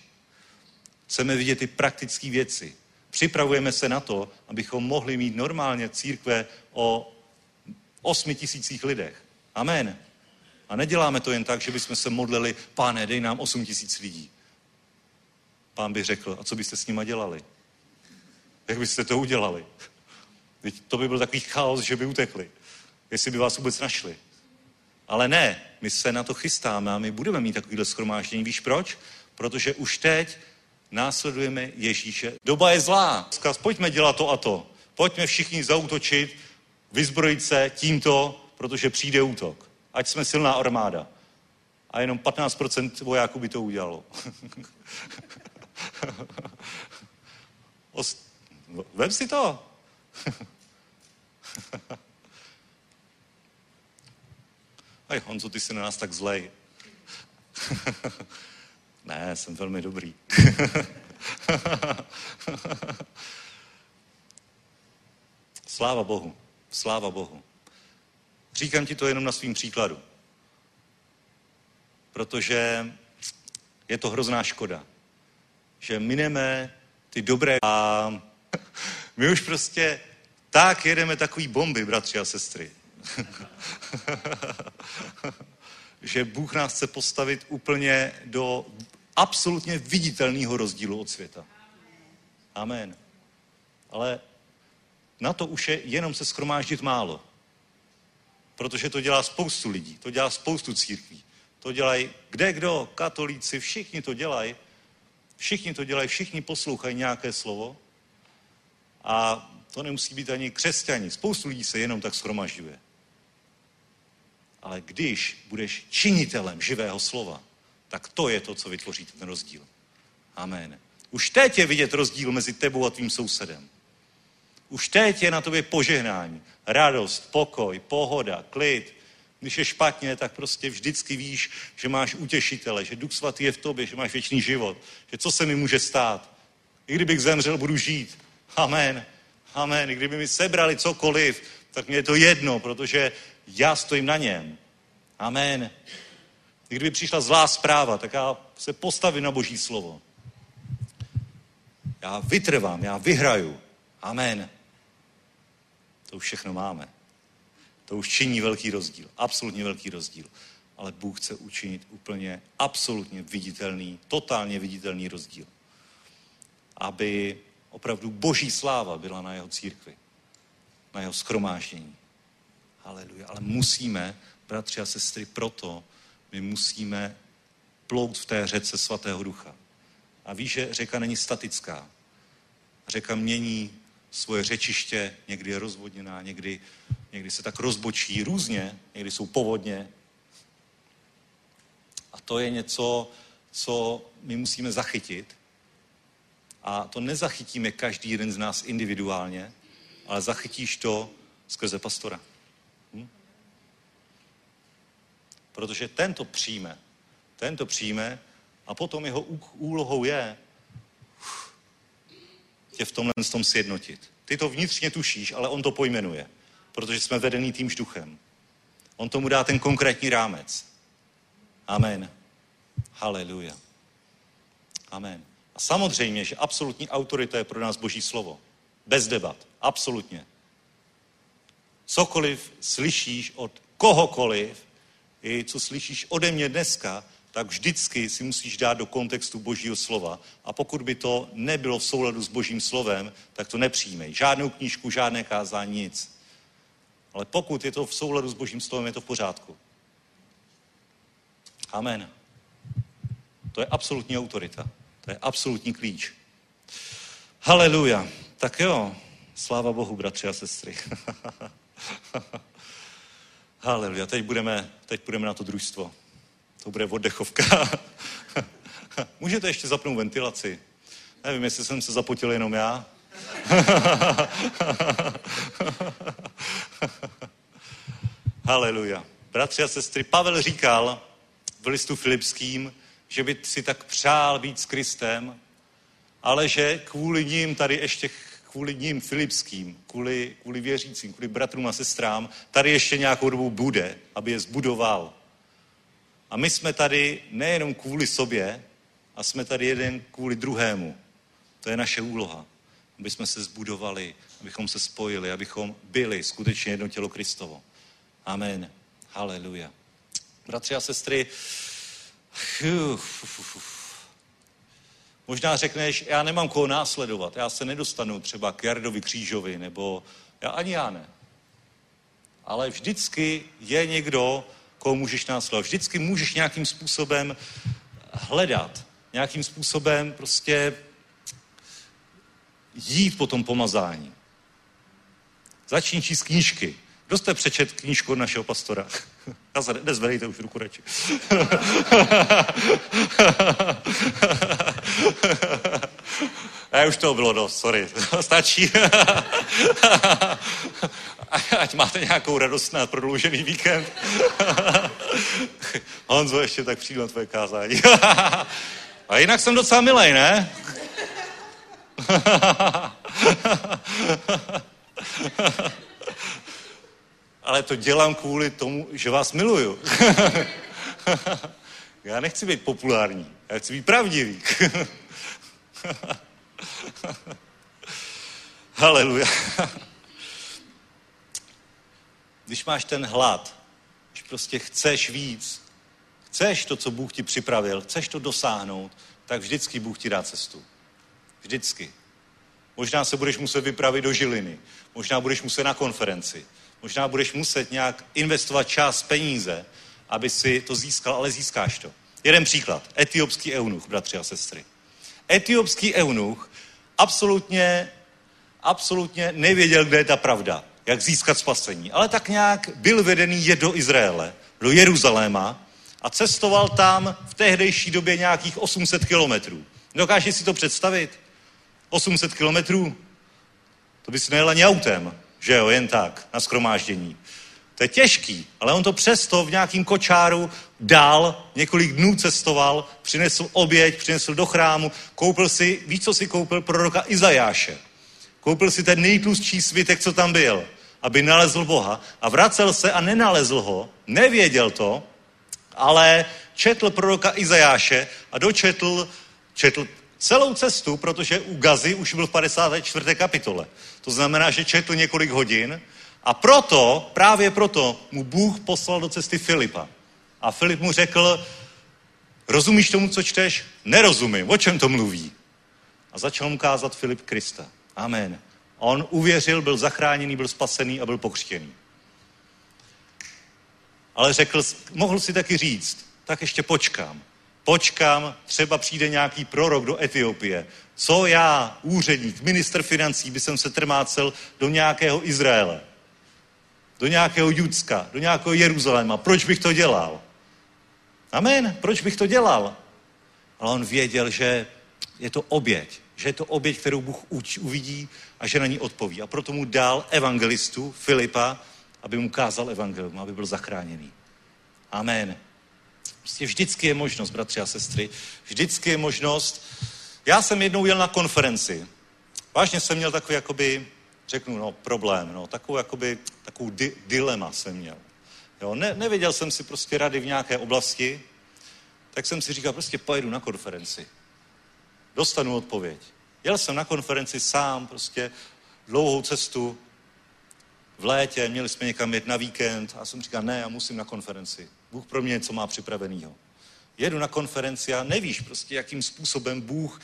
Chceme vidět ty praktické věci. Připravujeme se na to, abychom mohli mít normálně církve o osmi tisících lidech. Amen. A neděláme to jen tak, že bychom se modlili, pane, dej nám osm tisíc lidí. Pán by řekl, a co byste s nima dělali? Jak byste to udělali? To by byl takový chaos, že by utekli. Jestli by vás vůbec našli. Ale ne, my se na to chystáme a my budeme mít takovýhle schromáždění. Víš proč? Protože už teď následujeme Ježíše. Doba je zlá. Zkaz, pojďme dělat to a to. Pojďme všichni zautočit vyzbrojit se tímto, protože přijde útok. Ať jsme silná armáda. A jenom 15% vojáků by to udělalo. Ost... Vem si to. Aj Honzo, ty jsi na nás tak zlej. ne, jsem velmi dobrý. Sláva Bohu. Sláva Bohu. Říkám ti to jenom na svým příkladu. Protože Je to hrozná škoda, že mineme ty dobré a my už prostě tak jedeme takový bomby, bratři a sestry. že Bůh nás chce postavit úplně do absolutně viditelného rozdílu od světa. Amen. Ale na to už je jenom se schromáždit málo. Protože to dělá spoustu lidí, to dělá spoustu církví. To dělají kde kdo, katolíci, všichni to dělají. Všichni to dělají, všichni poslouchají nějaké slovo. A to nemusí být ani křesťani. Spoustu lidí se jenom tak schromažďuje. Ale když budeš činitelem živého slova, tak to je to, co vytvoří ten rozdíl. Amen. Už teď je vidět rozdíl mezi tebou a tvým sousedem. Už teď je na tobě požehnání, radost, pokoj, pohoda, klid. Když je špatně, tak prostě vždycky víš, že máš utěšitele, že Duch Svatý je v tobě, že máš věčný život, že co se mi může stát. I kdybych zemřel, budu žít. Amen. Amen. I kdyby mi sebrali cokoliv, tak mě je to jedno, protože já stojím na něm. Amen. Kdyby přišla zlá zpráva, tak já se postavím na Boží slovo. Já vytrvám, já vyhraju. Amen. To už všechno máme. To už činí velký rozdíl. Absolutně velký rozdíl. Ale Bůh chce učinit úplně absolutně viditelný, totálně viditelný rozdíl. Aby opravdu boží sláva byla na jeho církvi, na jeho skromáždění. Haleluja. Ale musíme, bratři a sestry, proto my musíme plout v té řece svatého ducha. A víš, že řeka není statická. Řeka mění svoje řečiště, někdy je rozvodněná, někdy, někdy se tak rozbočí různě, někdy jsou povodně. A to je něco, co my musíme zachytit. A to nezachytíme každý jeden z nás individuálně, ale zachytíš to skrze pastora. Protože tento přijme, tento přijme a potom jeho úlohou je tě v tomhle tom sjednotit. Ty to vnitřně tušíš, ale on to pojmenuje, protože jsme vedený tím duchem. On tomu dá ten konkrétní rámec. Amen. Haleluja. Amen. A samozřejmě, že absolutní autorita je pro nás Boží slovo. Bez debat. Absolutně. Cokoliv slyšíš od kohokoliv, i co slyšíš ode mě dneska, tak vždycky si musíš dát do kontextu Božího slova. A pokud by to nebylo v souladu s Božím slovem, tak to nepřijmej. Žádnou knížku, žádné kázání, nic. Ale pokud je to v souladu s Božím slovem, je to v pořádku. Amen. To je absolutní autorita. To je absolutní klíč. Haleluja. Tak jo, sláva Bohu, bratři a sestry. Haleluja. Teď budeme, teď budeme na to družstvo. To bude oddechovka. Můžete ještě zapnout ventilaci. Nevím, jestli jsem se zapotil jenom já. Haleluja. Bratři a sestry, Pavel říkal v listu Filipským, že by si tak přál být s Kristem, ale že kvůli ním tady ještě kvůli ním filipským, kvůli, kvůli věřícím, kvůli bratrům a sestrám, tady ještě nějakou dobu bude, aby je zbudoval. A my jsme tady nejenom kvůli sobě, a jsme tady jeden kvůli druhému. To je naše úloha. Aby jsme se zbudovali, abychom se spojili, abychom byli skutečně jedno tělo Kristovo. Amen. Haleluja. Bratři a sestry, možná řekneš, já nemám koho následovat, já se nedostanu třeba k Jardovi křížovi, nebo já ani já ne. Ale vždycky je někdo, koho můžeš následovat. Vždycky můžeš nějakým způsobem hledat, nějakým způsobem prostě jít po tom pomazání. Začni číst knížky. Kdo jste přečet knížku našeho pastora? Nezvedejte už ruku radši. Ne, už toho bylo dost, sorry. Stačí. Ať máte nějakou radost na prodloužený víkend. Honzo, ještě tak přijdu na tvoje kázání. A jinak jsem docela milej, ne? Ale to dělám kvůli tomu, že vás miluju. Já nechci být populární, já chci být pravdivý. Haleluja. Když máš ten hlad, když prostě chceš víc, chceš to, co Bůh ti připravil, chceš to dosáhnout, tak vždycky Bůh ti dá cestu. Vždycky. Možná se budeš muset vypravit do Žiliny, možná budeš muset na konferenci, možná budeš muset nějak investovat čas, peníze, aby si to získal, ale získáš to. Jeden příklad. Etiopský eunuch, bratři a sestry. Etiopský eunuch absolutně, absolutně nevěděl, kde je ta pravda, jak získat spasení. Ale tak nějak byl vedený je do Izraele, do Jeruzaléma a cestoval tam v tehdejší době nějakých 800 kilometrů. Dokážeš si to představit? 800 kilometrů? To by si nejel ani autem, že jo, jen tak, na skromáždění. To je těžký, ale on to přesto v nějakým kočáru dál, několik dnů cestoval, přinesl oběť, přinesl do chrámu, koupil si, víš, co si koupil? Proroka Izajáše. Koupil si ten nejtlustší svitek, co tam byl, aby nalezl Boha a vracel se a nenalezl ho, nevěděl to, ale četl proroka Izajáše a dočetl četl celou cestu, protože u Gazy už byl v 54. kapitole. To znamená, že četl několik hodin a proto, právě proto, mu Bůh poslal do cesty Filipa. A Filip mu řekl, rozumíš tomu, co čteš? Nerozumím, o čem to mluví? A začal mu kázat Filip Krista. Amen. On uvěřil, byl zachráněný, byl spasený a byl pokřtěný. Ale řekl, mohl si taky říct, tak ještě počkám. Počkám, třeba přijde nějaký prorok do Etiopie. Co já, úředník, minister financí, by jsem se trmácel do nějakého Izraele, do nějakého Judska, do nějakého Jeruzaléma. Proč bych to dělal? Amen. Proč bych to dělal? Ale on věděl, že je to oběť. Že je to oběť, kterou Bůh uvidí a že na ní odpoví. A proto mu dal evangelistu Filipa, aby mu kázal evangelium, aby byl zachráněný. Amen. Prostě vždycky je možnost, bratři a sestry, vždycky je možnost. Já jsem jednou jel na konferenci. Vážně jsem měl takový, jakoby, řeknu, no, problém, no, takovou, jakoby, takovou di- dilema jsem měl. Jo, ne, nevěděl jsem si prostě rady v nějaké oblasti, tak jsem si říkal, prostě pojedu na konferenci. Dostanu odpověď. Jel jsem na konferenci sám, prostě dlouhou cestu, v létě, měli jsme někam jet na víkend a jsem říkal, ne, já musím na konferenci. Bůh pro mě něco má připravenýho. Jedu na konferenci a nevíš prostě, jakým způsobem Bůh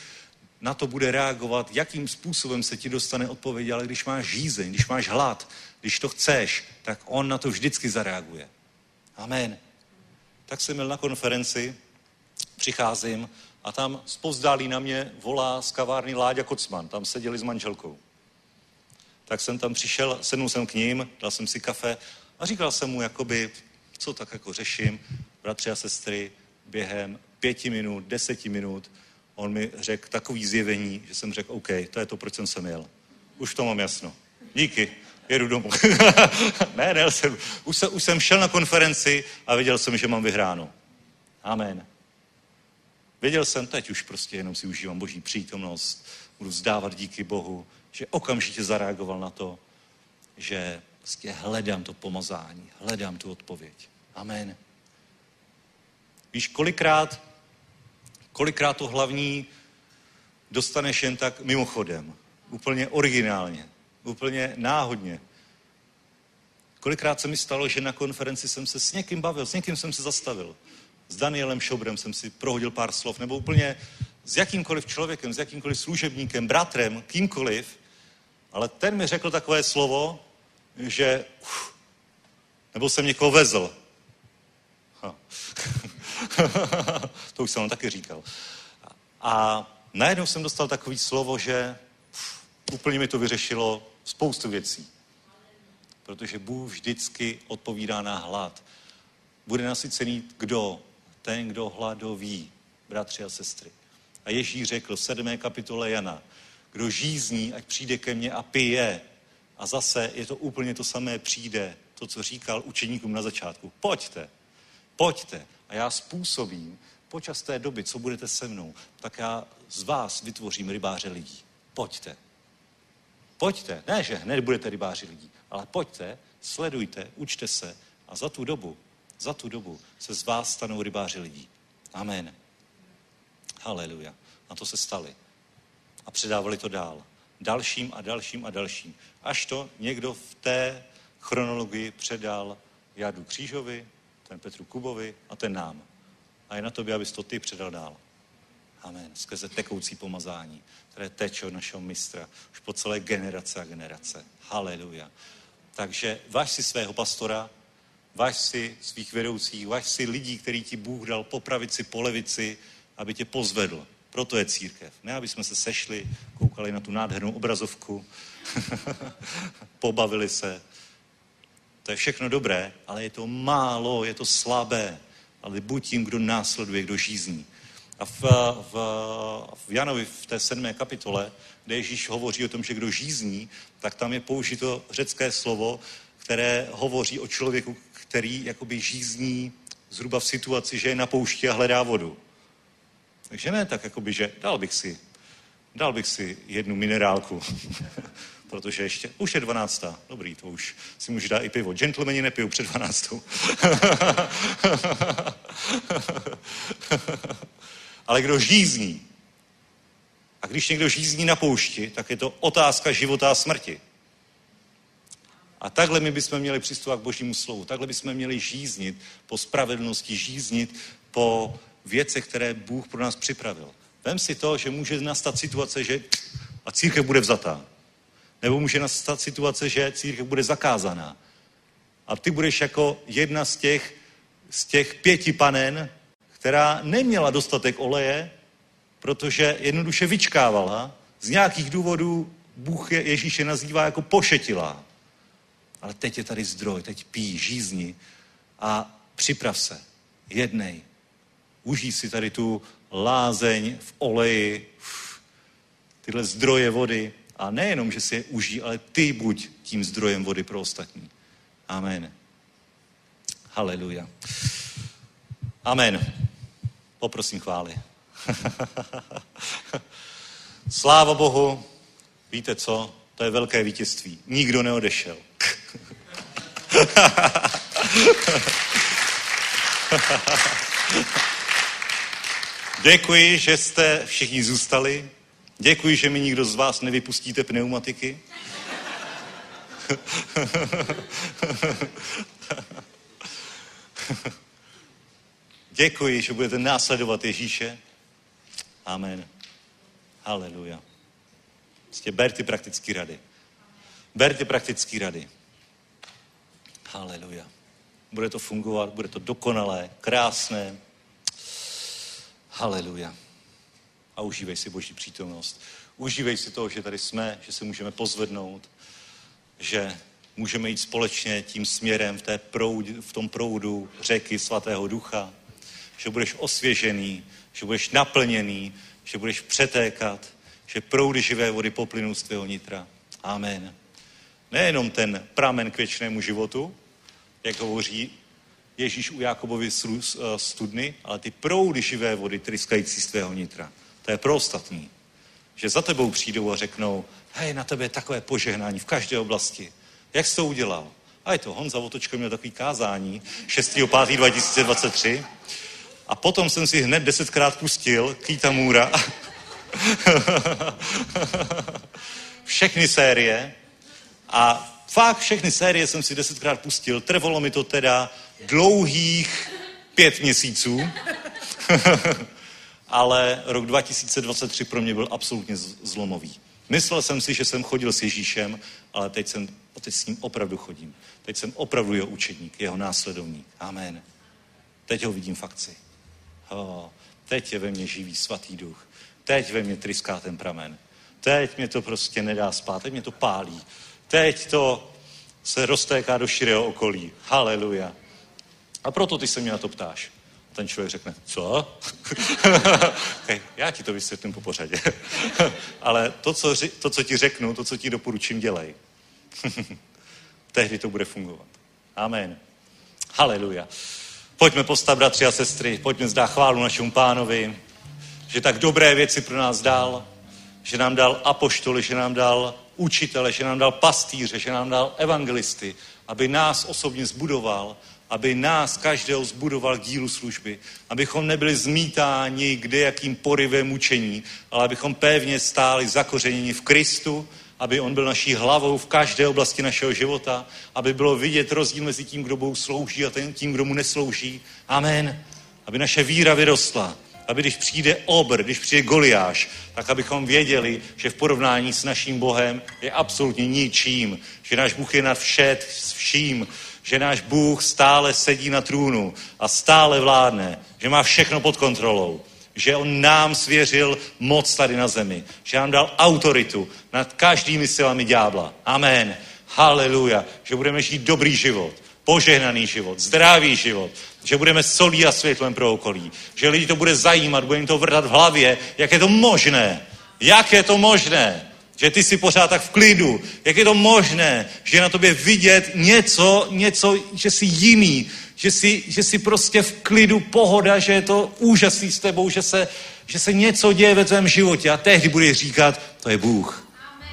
na to bude reagovat, jakým způsobem se ti dostane odpověď, ale když máš žízeň, když máš hlad, když to chceš, tak on na to vždycky zareaguje. Amen. Tak jsem byl na konferenci, přicházím a tam zpozdálí na mě volá z kavárny Láďa Kocman. Tam seděli s manželkou. Tak jsem tam přišel, sednul jsem k ním, dal jsem si kafe a říkal jsem mu, jakoby, co tak jako řeším, bratři a sestry, během pěti minut, deseti minut, on mi řekl takový zjevení, že jsem řekl, OK, to je to, proč jsem sem jel. Už to mám jasno. Díky, jedu domů. ne, ne, jsem, už, jsem, už jsem šel na konferenci a věděl jsem, že mám vyhráno. Amen. Věděl jsem, teď už prostě jenom si užívám boží přítomnost, budu vzdávat díky Bohu, že okamžitě zareagoval na to, že prostě hledám to pomazání, hledám tu odpověď. Amen. Víš, kolikrát, kolikrát to hlavní dostaneš jen tak mimochodem, úplně originálně, úplně náhodně. Kolikrát se mi stalo, že na konferenci jsem se s někým bavil, s někým jsem se zastavil. S Danielem Šobrem jsem si prohodil pár slov, nebo úplně s jakýmkoliv člověkem, s jakýmkoliv služebníkem, bratrem, kýmkoliv, ale ten mi řekl takové slovo, že uf, nebo jsem někoho vezl. To už jsem vám taky říkal. A najednou jsem dostal takové slovo, že uf, úplně mi to vyřešilo spoustu věcí. Protože Bůh vždycky odpovídá na hlad. Bude nasycený kdo? Ten, kdo hladoví, bratři a sestry. A Ježíš řekl v 7. kapitole Jana, kdo žízní, ať přijde ke mně a pije. A zase je to úplně to samé přijde, to, co říkal učeníkům na začátku. Pojďte, pojďte a já způsobím počas té doby, co budete se mnou, tak já z vás vytvořím rybáře lidí. Pojďte. Pojďte. Ne, že hned budete rybáři lidí, ale pojďte, sledujte, učte se a za tu dobu, za tu dobu se z vás stanou rybáři lidí. Amen. Haleluja. Na to se stali. A předávali to dál. Dalším a dalším a dalším. Až to někdo v té chronologii předal Jadu Křížovi, ten Petru Kubovi a ten nám. A je na tobě, abys to ty předal dál. Amen. Skrze tekoucí pomazání, které teče od našeho mistra už po celé generace a generace. Haleluja. Takže váž si svého pastora, váž si svých vedoucích, váž si lidí, který ti Bůh dal po pravici, po levici, aby tě pozvedl. Proto je církev. Ne, aby jsme se sešli, koukali na tu nádhernou obrazovku, pobavili se. To je všechno dobré, ale je to málo, je to slabé. Ale buď tím, kdo následuje, kdo žízní. A v, v, v Janovi, v té sedmé kapitole, kde Ježíš hovoří o tom, že kdo žízní, tak tam je použito řecké slovo, které hovoří o člověku, který jakoby žízní zhruba v situaci, že je na poušti a hledá vodu. Takže ne tak, jakoby, že dal bych si, dal bych si jednu minerálku, protože ještě, už je 12. Dobrý, to už si může dát i pivo. Gentlemani nepijou před 12. Ale kdo žízní, a když někdo žízní na poušti, tak je to otázka života a smrti. A takhle my bychom měli přistupovat k božímu slovu. Takhle bychom měli žíznit po spravedlnosti, žíznit po věcech, které Bůh pro nás připravil. Vem si to, že může nastat situace, že a církev bude vzatá. Nebo může nastat situace, že církev bude zakázaná. A ty budeš jako jedna z těch, z těch pěti panen, která neměla dostatek oleje, protože jednoduše vyčkávala. Z nějakých důvodů Bůh je, Ježíše nazývá jako pošetilá. Ale teď je tady zdroj, teď pí, žízni a připrav se. Jednej. Užij si tady tu lázeň v oleji, tyhle zdroje vody. A nejenom, že si je užij, ale ty buď tím zdrojem vody pro ostatní. Amen. Haleluja. Amen. Poprosím chvály. Sláva Bohu. Víte co? To je velké vítězství. Nikdo neodešel. Děkuji, že jste všichni zůstali. Děkuji, že mi nikdo z vás nevypustíte pneumatiky. Děkuji, že budete následovat Ježíše. Amen. Haleluja. Prostě ber ty praktické rady. Ber ty praktické rady. Haleluja. Bude to fungovat, bude to dokonalé, krásné. Haleluja. A užívej si Boží přítomnost. Užívej si toho, že tady jsme, že se můžeme pozvednout, že můžeme jít společně tím směrem v, té proud, v tom proudu řeky svatého ducha, že budeš osvěžený, že budeš naplněný, že budeš přetékat, že proudy živé vody poplynou z tvého nitra. Amen. Nejenom ten pramen k věčnému životu, jak hovoří Ježíš u Jakobovi studny, ale ty proudy živé vody tryskající z tvého nitra. To je pro ostatní. Že za tebou přijdou a řeknou, hej, na tebe je takové požehnání v každé oblasti. Jak jsi to udělal? A je to Honza Votočko měl takový kázání 6.5.2023 a potom jsem si hned desetkrát pustil Kýta Můra. všechny série a fakt všechny série jsem si desetkrát pustil. Trvalo mi to teda dlouhých pět měsíců. Ale rok 2023 pro mě byl absolutně zlomový. Myslel jsem si, že jsem chodil s Ježíšem, ale teď, jsem, teď s ním opravdu chodím. Teď jsem opravdu jeho učedník, jeho následovník. Amen. Teď ho vidím v akci. Oh, teď je ve mně živý svatý duch. Teď ve mně tryská ten pramen. Teď mě to prostě nedá spát, teď mě to pálí. Teď to se roztéká do širého okolí. Haleluja. A proto ty se mě na to ptáš. Ten člověk řekne, co? okay, já ti to vysvětlím po pořadě. Ale to co, to, co ti řeknu, to, co ti doporučím, dělej. Tehdy to bude fungovat. Amen. Haleluja. Pojďme postav, bratři a sestry, pojďme zdát chválu našemu pánovi, že tak dobré věci pro nás dal, že nám dal apoštoly, že nám dal učitele, že nám dal pastýře, že nám dal evangelisty, aby nás osobně zbudoval aby nás každého zbudoval k dílu služby, abychom nebyli zmítáni kde jakým porivem mučení, ale abychom pevně stáli zakořeněni v Kristu, aby on byl naší hlavou v každé oblasti našeho života, aby bylo vidět rozdíl mezi tím, kdo Bohu slouží a tím, kdo mu neslouží. Amen. Aby naše víra vyrostla, aby když přijde obr, když přijde Goliáš, tak abychom věděli, že v porovnání s naším Bohem je absolutně ničím, že náš Bůh je nad všet, vším, že náš Bůh stále sedí na trůnu a stále vládne, že má všechno pod kontrolou, že On nám svěřil moc tady na zemi, že nám dal autoritu nad každými silami ďábla. Amen. Haleluja. Že budeme žít dobrý život, požehnaný život, zdravý život, že budeme solí a světlem pro okolí, že lidi to bude zajímat, bude jim to vrtat v hlavě, jak je to možné, jak je to možné, že ty jsi pořád tak v klidu, jak je to možné, že na tobě vidět něco, něco, že jsi jiný, že jsi, že jsi prostě v klidu, pohoda, že je to úžasný s tebou, že se, že se něco děje ve tvém životě a tehdy budeš říkat, to je Bůh.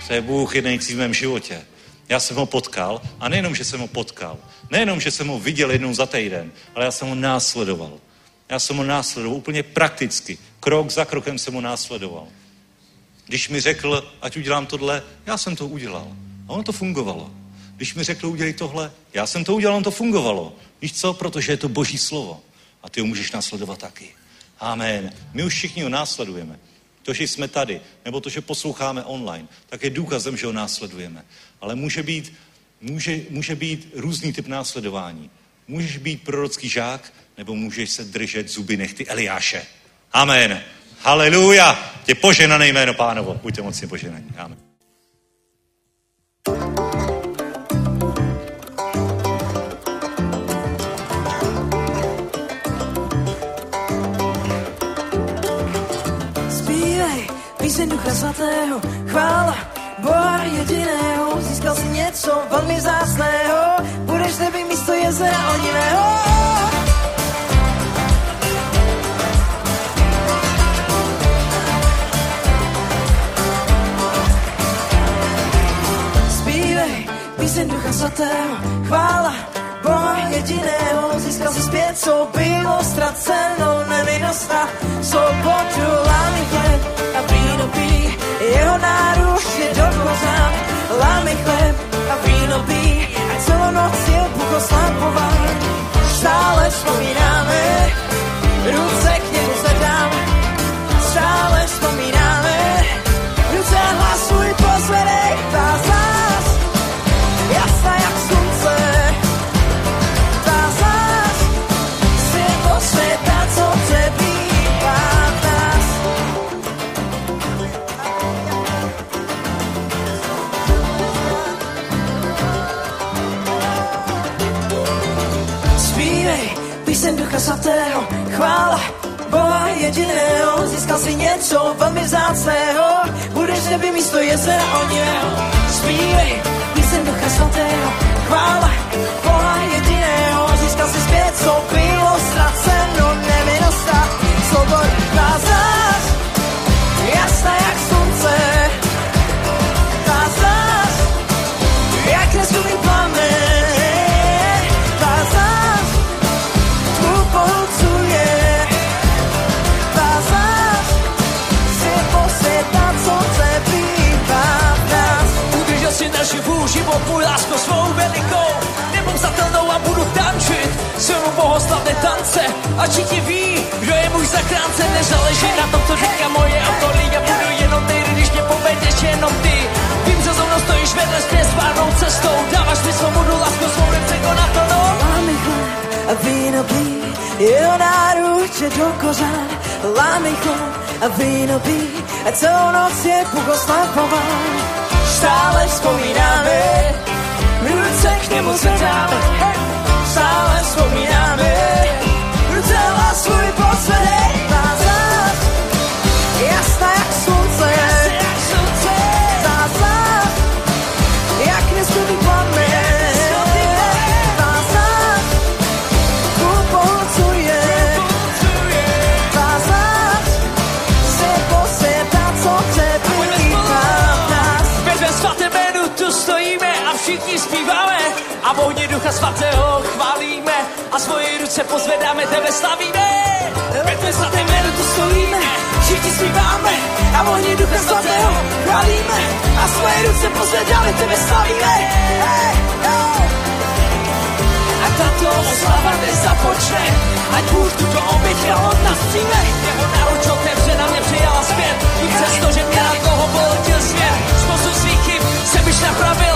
To je Bůh jednající v mém životě. Já jsem ho potkal a nejenom, že jsem ho potkal, nejenom, že jsem ho viděl jednou za týden, ale já jsem ho následoval. Já jsem ho následoval úplně prakticky. Krok za krokem jsem ho následoval. Když mi řekl, ať udělám tohle, já jsem to udělal. A ono to fungovalo. Když mi řekl, udělej tohle, já jsem to udělal, ono to fungovalo. Víš co? Protože je to boží slovo. A ty ho můžeš následovat taky. Amen. My už všichni ho následujeme. To, že jsme tady, nebo to, že posloucháme online, tak je důkazem, že ho následujeme. Ale může být, může, může být různý typ následování. Můžeš být prorocký žák, nebo můžeš se držet zuby nechty Eliáše. Amen. Haleluja. Tě poženané jméno pánovo. Buďte mocně poženaní. Amen. Zpívej Ducha Svatého, chvála Boha jediného, získal si něco velmi vzácného, budeš nebý místo jezera onivého. Zpívej píseň Ducha Svatého, chvála Boha jediného, získal si zpět, co něco velmi vzácného, budeš neby místo jezera onivého. Zpívej píseň Ducha Svatého, chvála můj lásko svou velikou Nepomstatelnou a budu tančit. Silnou bohoslavné tance A všichni ví, kdo je můj zachránce Nezáleží na tom, co říká moje okolí. Já budu jenom ty, když mě povedeš jenom ty. Vím, že za mnou stojíš vedle mě svárnou cestou. Dáváš mi svobodu, lásku svou nechce na no. Lámy chleb a víno pí, jeho náruč je do kořán. Lámy chleb a víno pí, a celou noc je Bůh oslavován. Stále vzpomínáme, němu zvedáme. Hej! Stále vzpomínáme, hlas svůj posvedej. A svoje ruce pozvedáme, tebe slavíme. Ve tvé svaté jméno tu stojíme, všichni zpíváme a v ohni ducha svatého chválíme a svoje ruce pozvedáme, tebe slavíme. A tato oslava nezapočne, ať Bůh tuto oběť od nás přijme. Jeho náruč otevřena mě přijala zpět, i přesto, že mě na toho polotil směr. Způsob svých chyb se byš napravil,